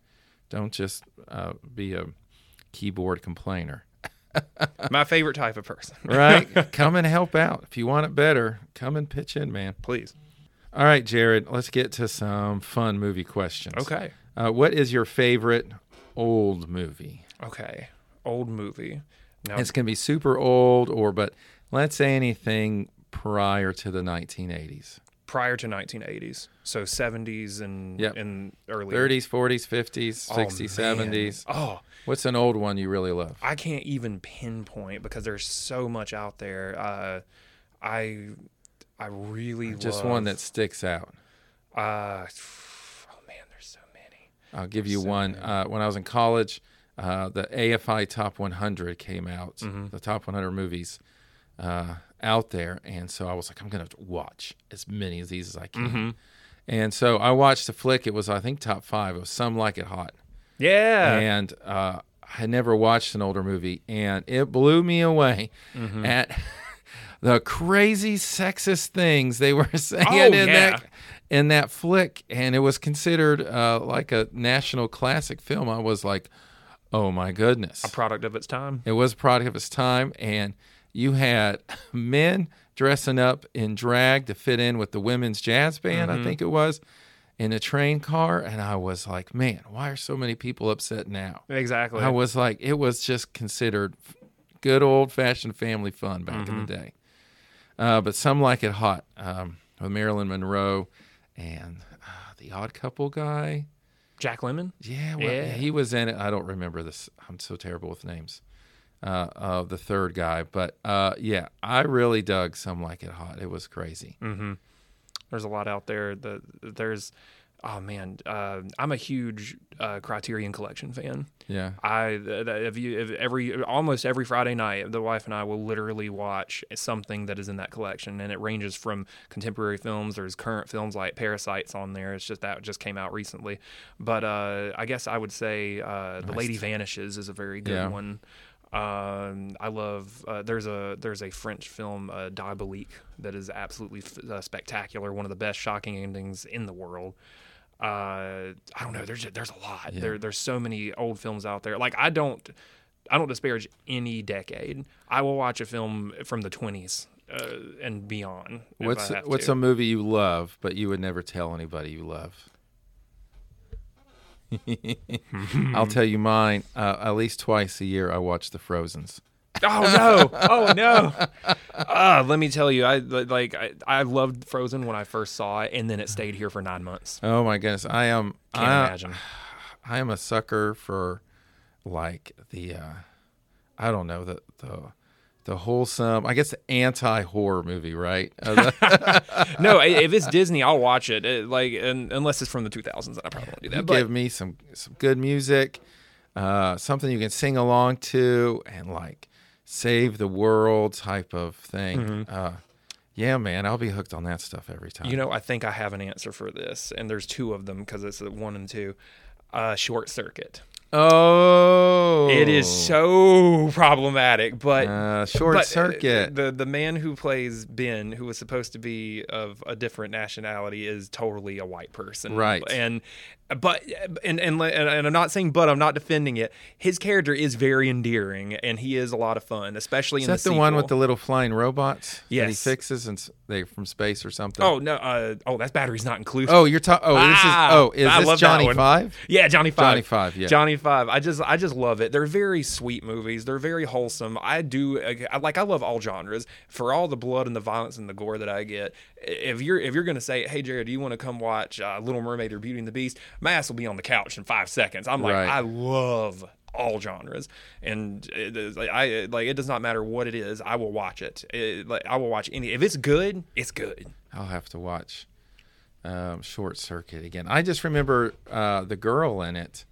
Don't just uh, be a keyboard complainer, My favorite type of person. right? come and help out. If you want it better, come and pitch in, man. Please. All right, Jared, let's get to some fun movie questions. Okay. Uh, what is your favorite old movie? Okay. Old movie. Now, It's going to be super old, or but let's say anything prior to the 1980s, prior to 1980s, so 70s and Yep. and early 30s, 40s, 50s, Oh, 60s, man. 70s. Oh, What's an old one you really love? I can't even pinpoint because there's so much out there. Uh, I I really Just love, one that sticks out. Uh, oh man, there's so many. I'll give you So one. Uh, when I was in college, uh, the AFI Top 100 came out, Mm-hmm. the top 100 movies uh, out there. And so I was like, I'm going to watch as many of these as I can. Mm-hmm. And so I watched the flick. It was, I think, top five. It was Some Like It Hot. Yeah. and uh, I had never watched an older movie, and it blew me away Mm-hmm. at the crazy sexist things they were saying Oh, in yeah. that in that flick, and it was considered uh, like a national classic film. I was like, oh my goodness, a product of its time. it was a product of its time, and you had men dressing up in drag to fit in with the women's jazz band, Mm-hmm. I think it was, in a train car, and I was like, man, why are so many people upset now? Exactly. I was like, it was just considered good old fashioned family fun back in the Mm-hmm. day. Uh, but some like it hot um, with Marilyn Monroe and uh, the Odd Couple guy. Jack Lemmon. Yeah, well, Yeah. he was in it. I don't remember this. I'm so terrible with names. Uh, of the third guy, but uh, yeah, I really dug some like it hot. It was crazy. Mm-hmm. There's a lot out there. The there's, oh man, uh, I'm a huge uh, Criterion Collection fan. Yeah, I if you if every almost every Friday night, the wife and I will literally watch something that is in that collection, and it ranges from contemporary films. There's current films like Parasites on there. It's just that just came out recently, but uh, I guess I would say uh, The Lady Vanishes is a very good Yeah. one. Um, I love. Uh, there's a there's a French film, uh, Diabolique, that is absolutely f- uh, spectacular. One of the best shocking endings in the world. Uh, I don't know. There's there's a lot. There there's so many old films out there. Like I don't. I don't disparage any decade. I will watch a film from the 20s uh, and beyond. What's what's to. a movie you love but you would never tell anybody you love? I'll tell you mine. Uh, at least twice a year, I watch the Frozen's. Oh no! Oh no! Uh, let me tell you, I like I, I loved Frozen when I first saw it, and then it stayed here for nine months. Oh my goodness, I am. Can't I, imagine. I am a sucker for like the uh I don't know the the the wholesome I guess the anti horror movie, right? No, if it's Disney, I'll watch it. It, like, and, unless it's from the 2000s, then I probably won't do that. you But give me some some good music, uh something you can sing along to and like save the world type of thing. Mm-hmm. Uh yeah, man, I'll be hooked on that stuff every time. you know, I think I have an answer for this, and there's two of them because it's one and two. Uh, short circuit. Oh, It is so problematic, but uh, short but, uh, circuit. The the man who plays Ben, who was supposed to be of a different nationality, is totally a white person, Right. And but and and and I'm not saying, but I'm not defending it. His character is very endearing, and he is a lot of fun, especially Is in that the, the one with the little flying robots that he fixes and they from space or something? Oh no! Uh, oh, that battery's not inclusive. Oh, you're talking. Oh, this is. Ah, Oh, is I this Johnny. Five? Yeah, Johnny Five. Johnny Five, yeah. Johnny Five. I just, I just love it. They're very sweet movies. They're very wholesome. I do, I, like, I love all genres. For all the blood and the violence and the gore that I get, if you're, if you're gonna say, hey Jared, do you want to come watch uh, Little Mermaid or Beauty and the Beast? My ass will be on the couch in five seconds. I'm like, Right. I love all genres, and is, like, I like it does not matter what it is. I will watch it. It- like, I will watch any. If it's good, it's good. I'll have to watch um, Short Circuit again. I just remember uh, the girl in it.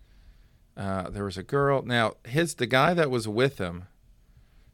Uh, there was a girl. Now his the guy that was with him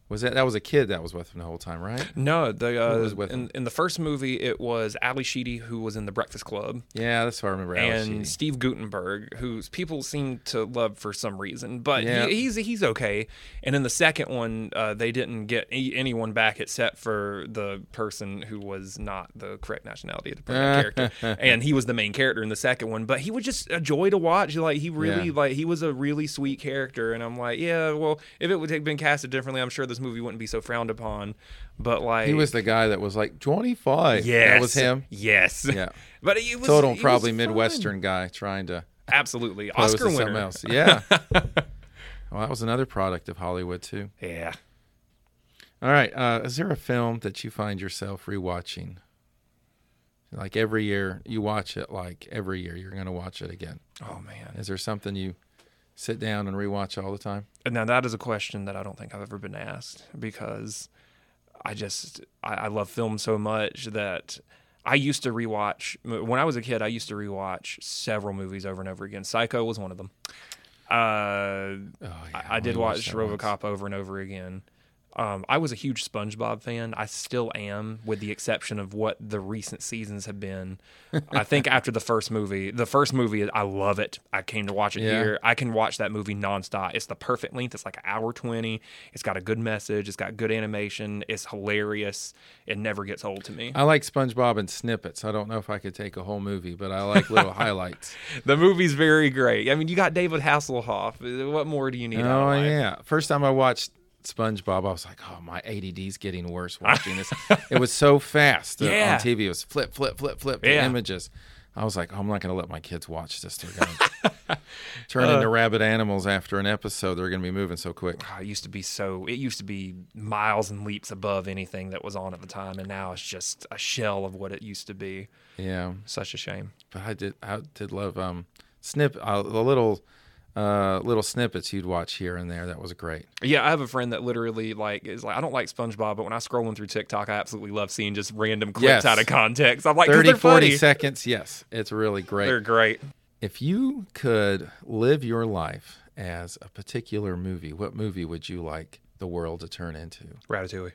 was that that was a kid that was with him the whole time, right? No, the uh, was with in, in the first movie it was Ally Sheedy who was in the Breakfast Club, Yeah, that's what I remember. And Sheedy. Steve Guttenberg, who people seem to love for some reason, but Yeah. he, he's he's okay. And in the second one, uh, they didn't get a- anyone back except for the person who was not the correct nationality of the character, and he was the main character in the second one. But he was just a joy to watch. Like he really Yeah. like he was a really sweet character, and I'm like, yeah, well, if it would have been casted differently, I'm sure this movie wouldn't be so frowned upon. But like he was the guy that was like twenty five. Yes, that was him. Yes. Yeah. but it was Total was probably fun. midwestern guy trying to Absolutely, Oscar winner. something else. Yeah. well, that was another product of Hollywood too. Yeah. All right. Uh, is there a film that you find yourself rewatching? Like every year, you watch it. Like every year, you're going to watch it again. Oh man. Is there something you sit down and rewatch all the time? Now that is a question that I don't think I've ever been asked because I just I, I love film so much that I used to rewatch when I was a kid. I used to rewatch several movies over and over again. Psycho was one of them. Uh, Oh, yeah, I, I did watch that once. RoboCop over and over again. Um, I was a huge SpongeBob fan. I still am, with the exception of what the recent seasons have been. I think after the first movie, the first movie, I love it. I came to watch it Yeah. here. I can watch that movie nonstop. It's the perfect length. It's like an hour 20. It's got a good message. It's got good animation. It's hilarious. It never gets old to me. I like SpongeBob and snippets. I don't know if I could take a whole movie, but I like little highlights. The movie's very great. I mean, you got David Hasselhoff. What more do you need? Oh yeah. First time I watched SpongeBob, I was like, "Oh, my ADD's getting worse watching this." it was so fast uh, Yeah. on TV. It was flip, flip, flip, flip the Yeah. images. I was like, oh, "I'm not going to let my kids watch this. They're going to turn Uh. into rabid animals after an episode. They're going to be moving so quick." It used to be so. It used to be miles and leaps above anything that was on at the time, and now it's just a shell of what it used to be. Yeah, Such a shame. but I did. I did love um snip uh, the little uh little snippets you'd watch here and there. That was great. Yeah, I have a friend that literally like is like I don't like SpongeBob, but when I scrolling through TikTok, I absolutely love seeing just random clips Yes. out of context. I'm like 30, 40 funny. seconds. Yes, it's really great. They're great. If you could live your life as a particular movie, what movie would you like the world to turn into? Ratatouille.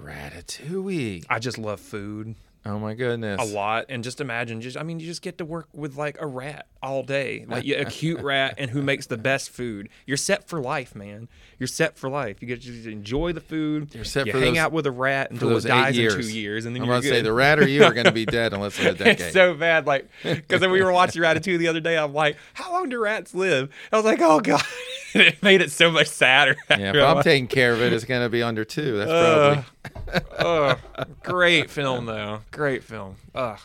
Ratatouille. I just love food Oh my goodness. a lot, and just imagine, just I mean, you just get to work with like a rat all day, like a cute rat, and who makes the best food. You're set for life, man. You're set for life. You get to enjoy the food. You're set you for hang those- out with a rat until it dies in two years, and then I'm you're about to say the rat or you are going to be dead in less than a decade. It's so bad, like because then we were watching Ratatouille the other day. I'm like, how long do rats live? I was like, oh god, it made it so much sadder. Yeah, if I'm taking care of it, it's going to be under two. That's probably. Uh, uh, great film though. Great film. Ugh.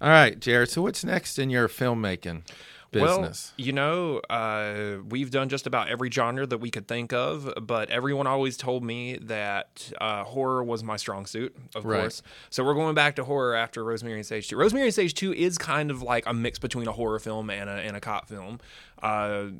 All right, Jared. So what's next in your filmmaking business? Well, you know, uh, we've done just about every genre that we could think of, but everyone always told me that uh, horror was my strong suit, of Right. course. So we're going back to horror after Rosemary and Sage 2. Rosemary and Sage 2 is kind of like a mix between a horror film and a, and a cop film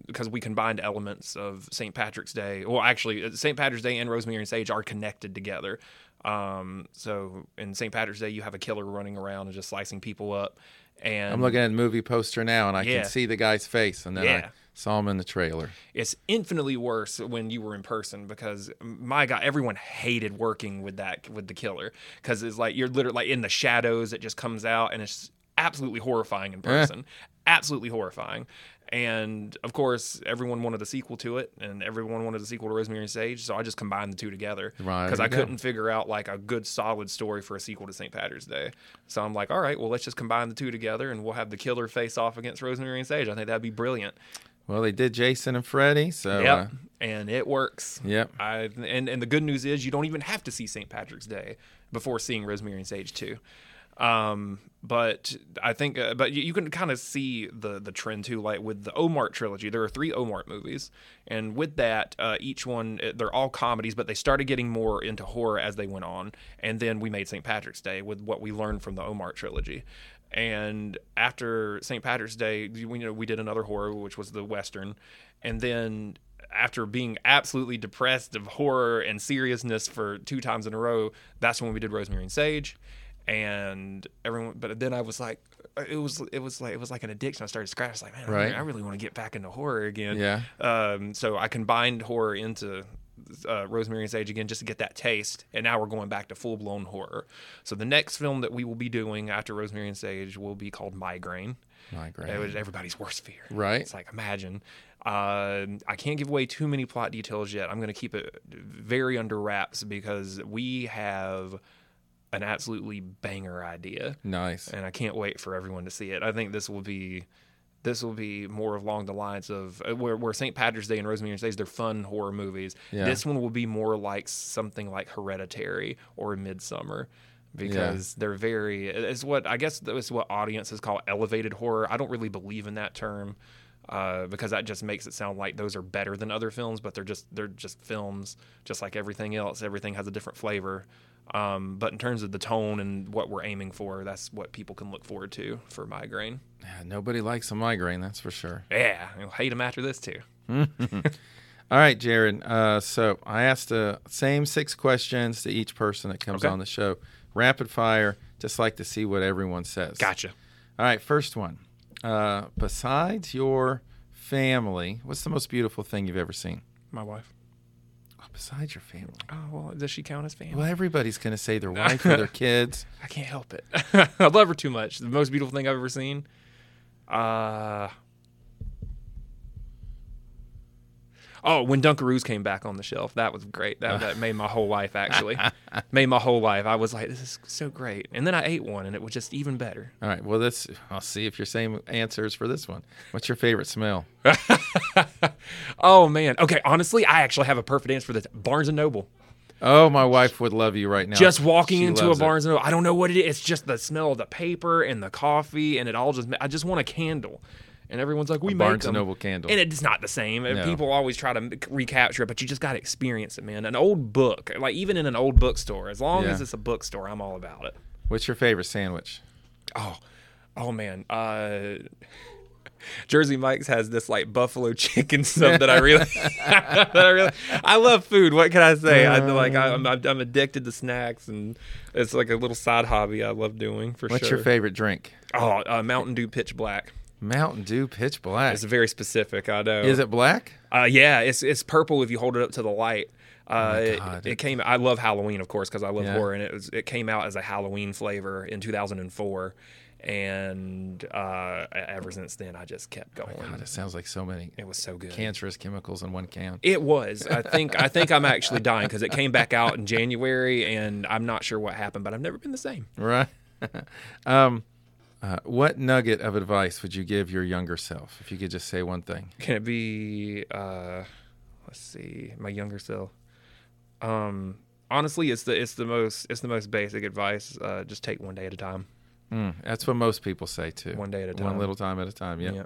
because we combined elements of St. Patrick's Day. Well, actually, St. Patrick's Day and Rosemary and Sage are connected together. Um, so in St. Patrick's Day, you have a killer running around and just slicing people up. And I'm looking at the movie poster now, and I Yeah. can see the guy's face, and then I saw him in the trailer. it's infinitely worse when you were in person because my god everyone hated working with that with the killer. Because it's like you're literally like in the shadows it just comes out and it's absolutely horrifying in eh. person. Absolutely horrifying and of course everyone wanted a sequel to it and everyone wanted a sequel to rosemary and sage so i just combined the two together because there i you go. couldn't figure out like a good solid story for a sequel to st patrick's day so i'm like all right well let's just combine the two together and we'll have the killer face off against rosemary and sage i think that'd be brilliant Well, they did Jason and Freddy, so Yep. uh, and it works. Yep. I and and the good news is you don't even have to see St. Patrick's Day before seeing Rosemary and Sage 2. Um, but I think, uh, but you, you can kind of see the the trend too. Like with the Omart trilogy, there are three Omart movies, and with that, uh, each one uh, they're all comedies, but they started getting more into horror as they went on. And then we made St. Patrick's Day with what we learned from the Omart trilogy. And after St. Patrick's Day, we you know we did another horror, which was the western, and then after being absolutely depressed of horror and seriousness for two times in a row, that's when we did Rosemary and Sage, and everyone. But then I was like, it was it was like it was like an addiction. I started scratching. I was like, man, I Right. really- I really want to get back into horror again. Yeah. Um, so I combined horror into uh, Rosemary and Sage again just to get that taste, and now we're going back to full blown horror. So the next film that we will be doing after Rosemary and Sage will be called Migraine. Migraine. It was everybody's worst fear. Right. It's like imagine. Uh, I can't give away too many plot details yet. I'm going to keep it very under wraps because we have an absolutely banger idea, nice. and I can't wait for everyone to see it. I think this will be. This will be more along the lines of uh, where, where St. Patrick's Day and Rosemary's Sage, they're fun horror movies. Yeah. This one will be more like something like Hereditary or Midsommar because they're very it's what I guess it's what audiences call elevated horror. I don't really believe in that term uh, because that just makes it sound like those are better than other films, but they're just they're just films, just like everything else. Everything has a different flavor. Um, but in terms of the tone and what we're aiming for, that's what people can look forward to for migraine. Yeah, nobody likes a migraine, that's for sure. Yeah, you'll hate them after this too. All right, Jared. Uh, so I asked the same six questions to each person that comes Okay. on the show. Rapid fire. Just like to see what everyone says. Gotcha. All right, first one. Uh, besides your family, what's the most beautiful thing you've ever seen? My wife. Besides your family. Oh well, does she count as family? Well, everybody's going to say their wife or their kids. I can't help it. I love her too much. The most beautiful thing I've ever seen. Uh Oh, when Dunkaroos came back on the shelf, that was great. That, that made my whole life actually. made my whole life. I was like, this is so great. And then I ate one and it was just even better. All right. Well, this I'll see if your same answers for this one. What's your favorite smell? Oh man. Okay, honestly, I actually have a perfect answer for this. Barnes and Noble. Oh, my wife would love you right now. just walking She into a. Barnes and Noble. I don't know what it is. It's just the smell of the paper and the coffee, and it all just. I just want a candle, and everyone's like, "We make Barnes and. Noble candle. and it's not the same. And No. People always try to recapture it, but you just got to experience it, man. An old book, like even in an old bookstore, as long Yeah. as it's a bookstore, I'm all about it. What's your favorite sandwich? Oh, oh man. Uh, Jersey Mike's has this like buffalo chicken stuff that I really, that I really, I love food. What can I say? I like, I, I'm, I'm addicted to snacks, and it's like a little side hobby I love doing for What's sure. What's your favorite drink? Oh, uh, Mountain Dew Pitch Black. Mountain Dew Pitch Black. It's very specific. I know. Is it black? Uh, yeah, it's it's purple if you hold it up to the light. Uh, it, God. it came. I love Halloween, of course, because I love Yeah. horror, and it was it came out as a Halloween flavor in 2004, and uh, ever since then, I just kept going. God, it sounds like so many It was so good. cancerous chemicals in one can. It was. I think. I think I'm actually dying because it came back out in January, and I'm not sure what happened, but I've never been the same. Right. um, Uh, what nugget of advice would you give your younger self if you could just say one thing? Can it be? Uh, let's see, my younger self. Um, honestly, it's the it's the most it's the most basic advice. Uh, just take one day at a time. Mm, that's what most people say too. One day at a time. One little time at a time. Yeah.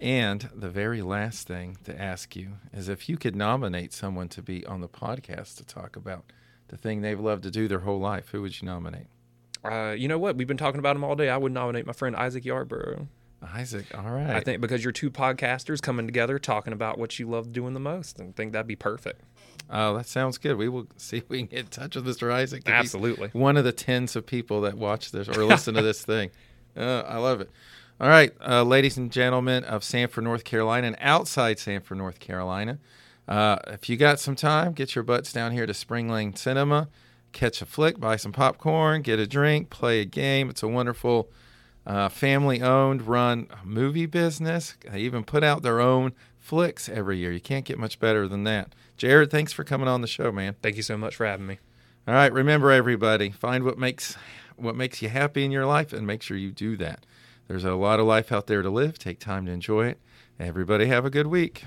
And the very last thing to ask you is if you could nominate someone to be on the podcast to talk about the thing they've loved to do their whole life, who would you nominate? Uh, you know what? We've been talking about him all day. I would nominate my friend Isaac Yarborough. Isaac, all right. I think because you're two podcasters coming together talking about what you love doing the most, and I think that'd be perfect. Oh, that sounds good. We will see if we can get in touch with Mr. Isaac. Absolutely. One of the tens of people that watch this or listen to this thing. Uh, I love it. All right, uh, ladies and gentlemen of Sanford, North Carolina, and outside Sanford, North Carolina, uh, if you got some time, get your butts down here to Spring Lane Cinema, catch a flick, buy some popcorn, get a drink, play a game. It's a wonderful uh, family owned, run movie business. They even put out their own flicks every year. You can't get much better than that. Jared, thanks for coming on the show, man. Thank you so much for having me. All right, remember everybody, find what makes what makes you happy in your life and make sure you do that. There's a lot of life out there to live. Take time to enjoy it. Everybody have a good week.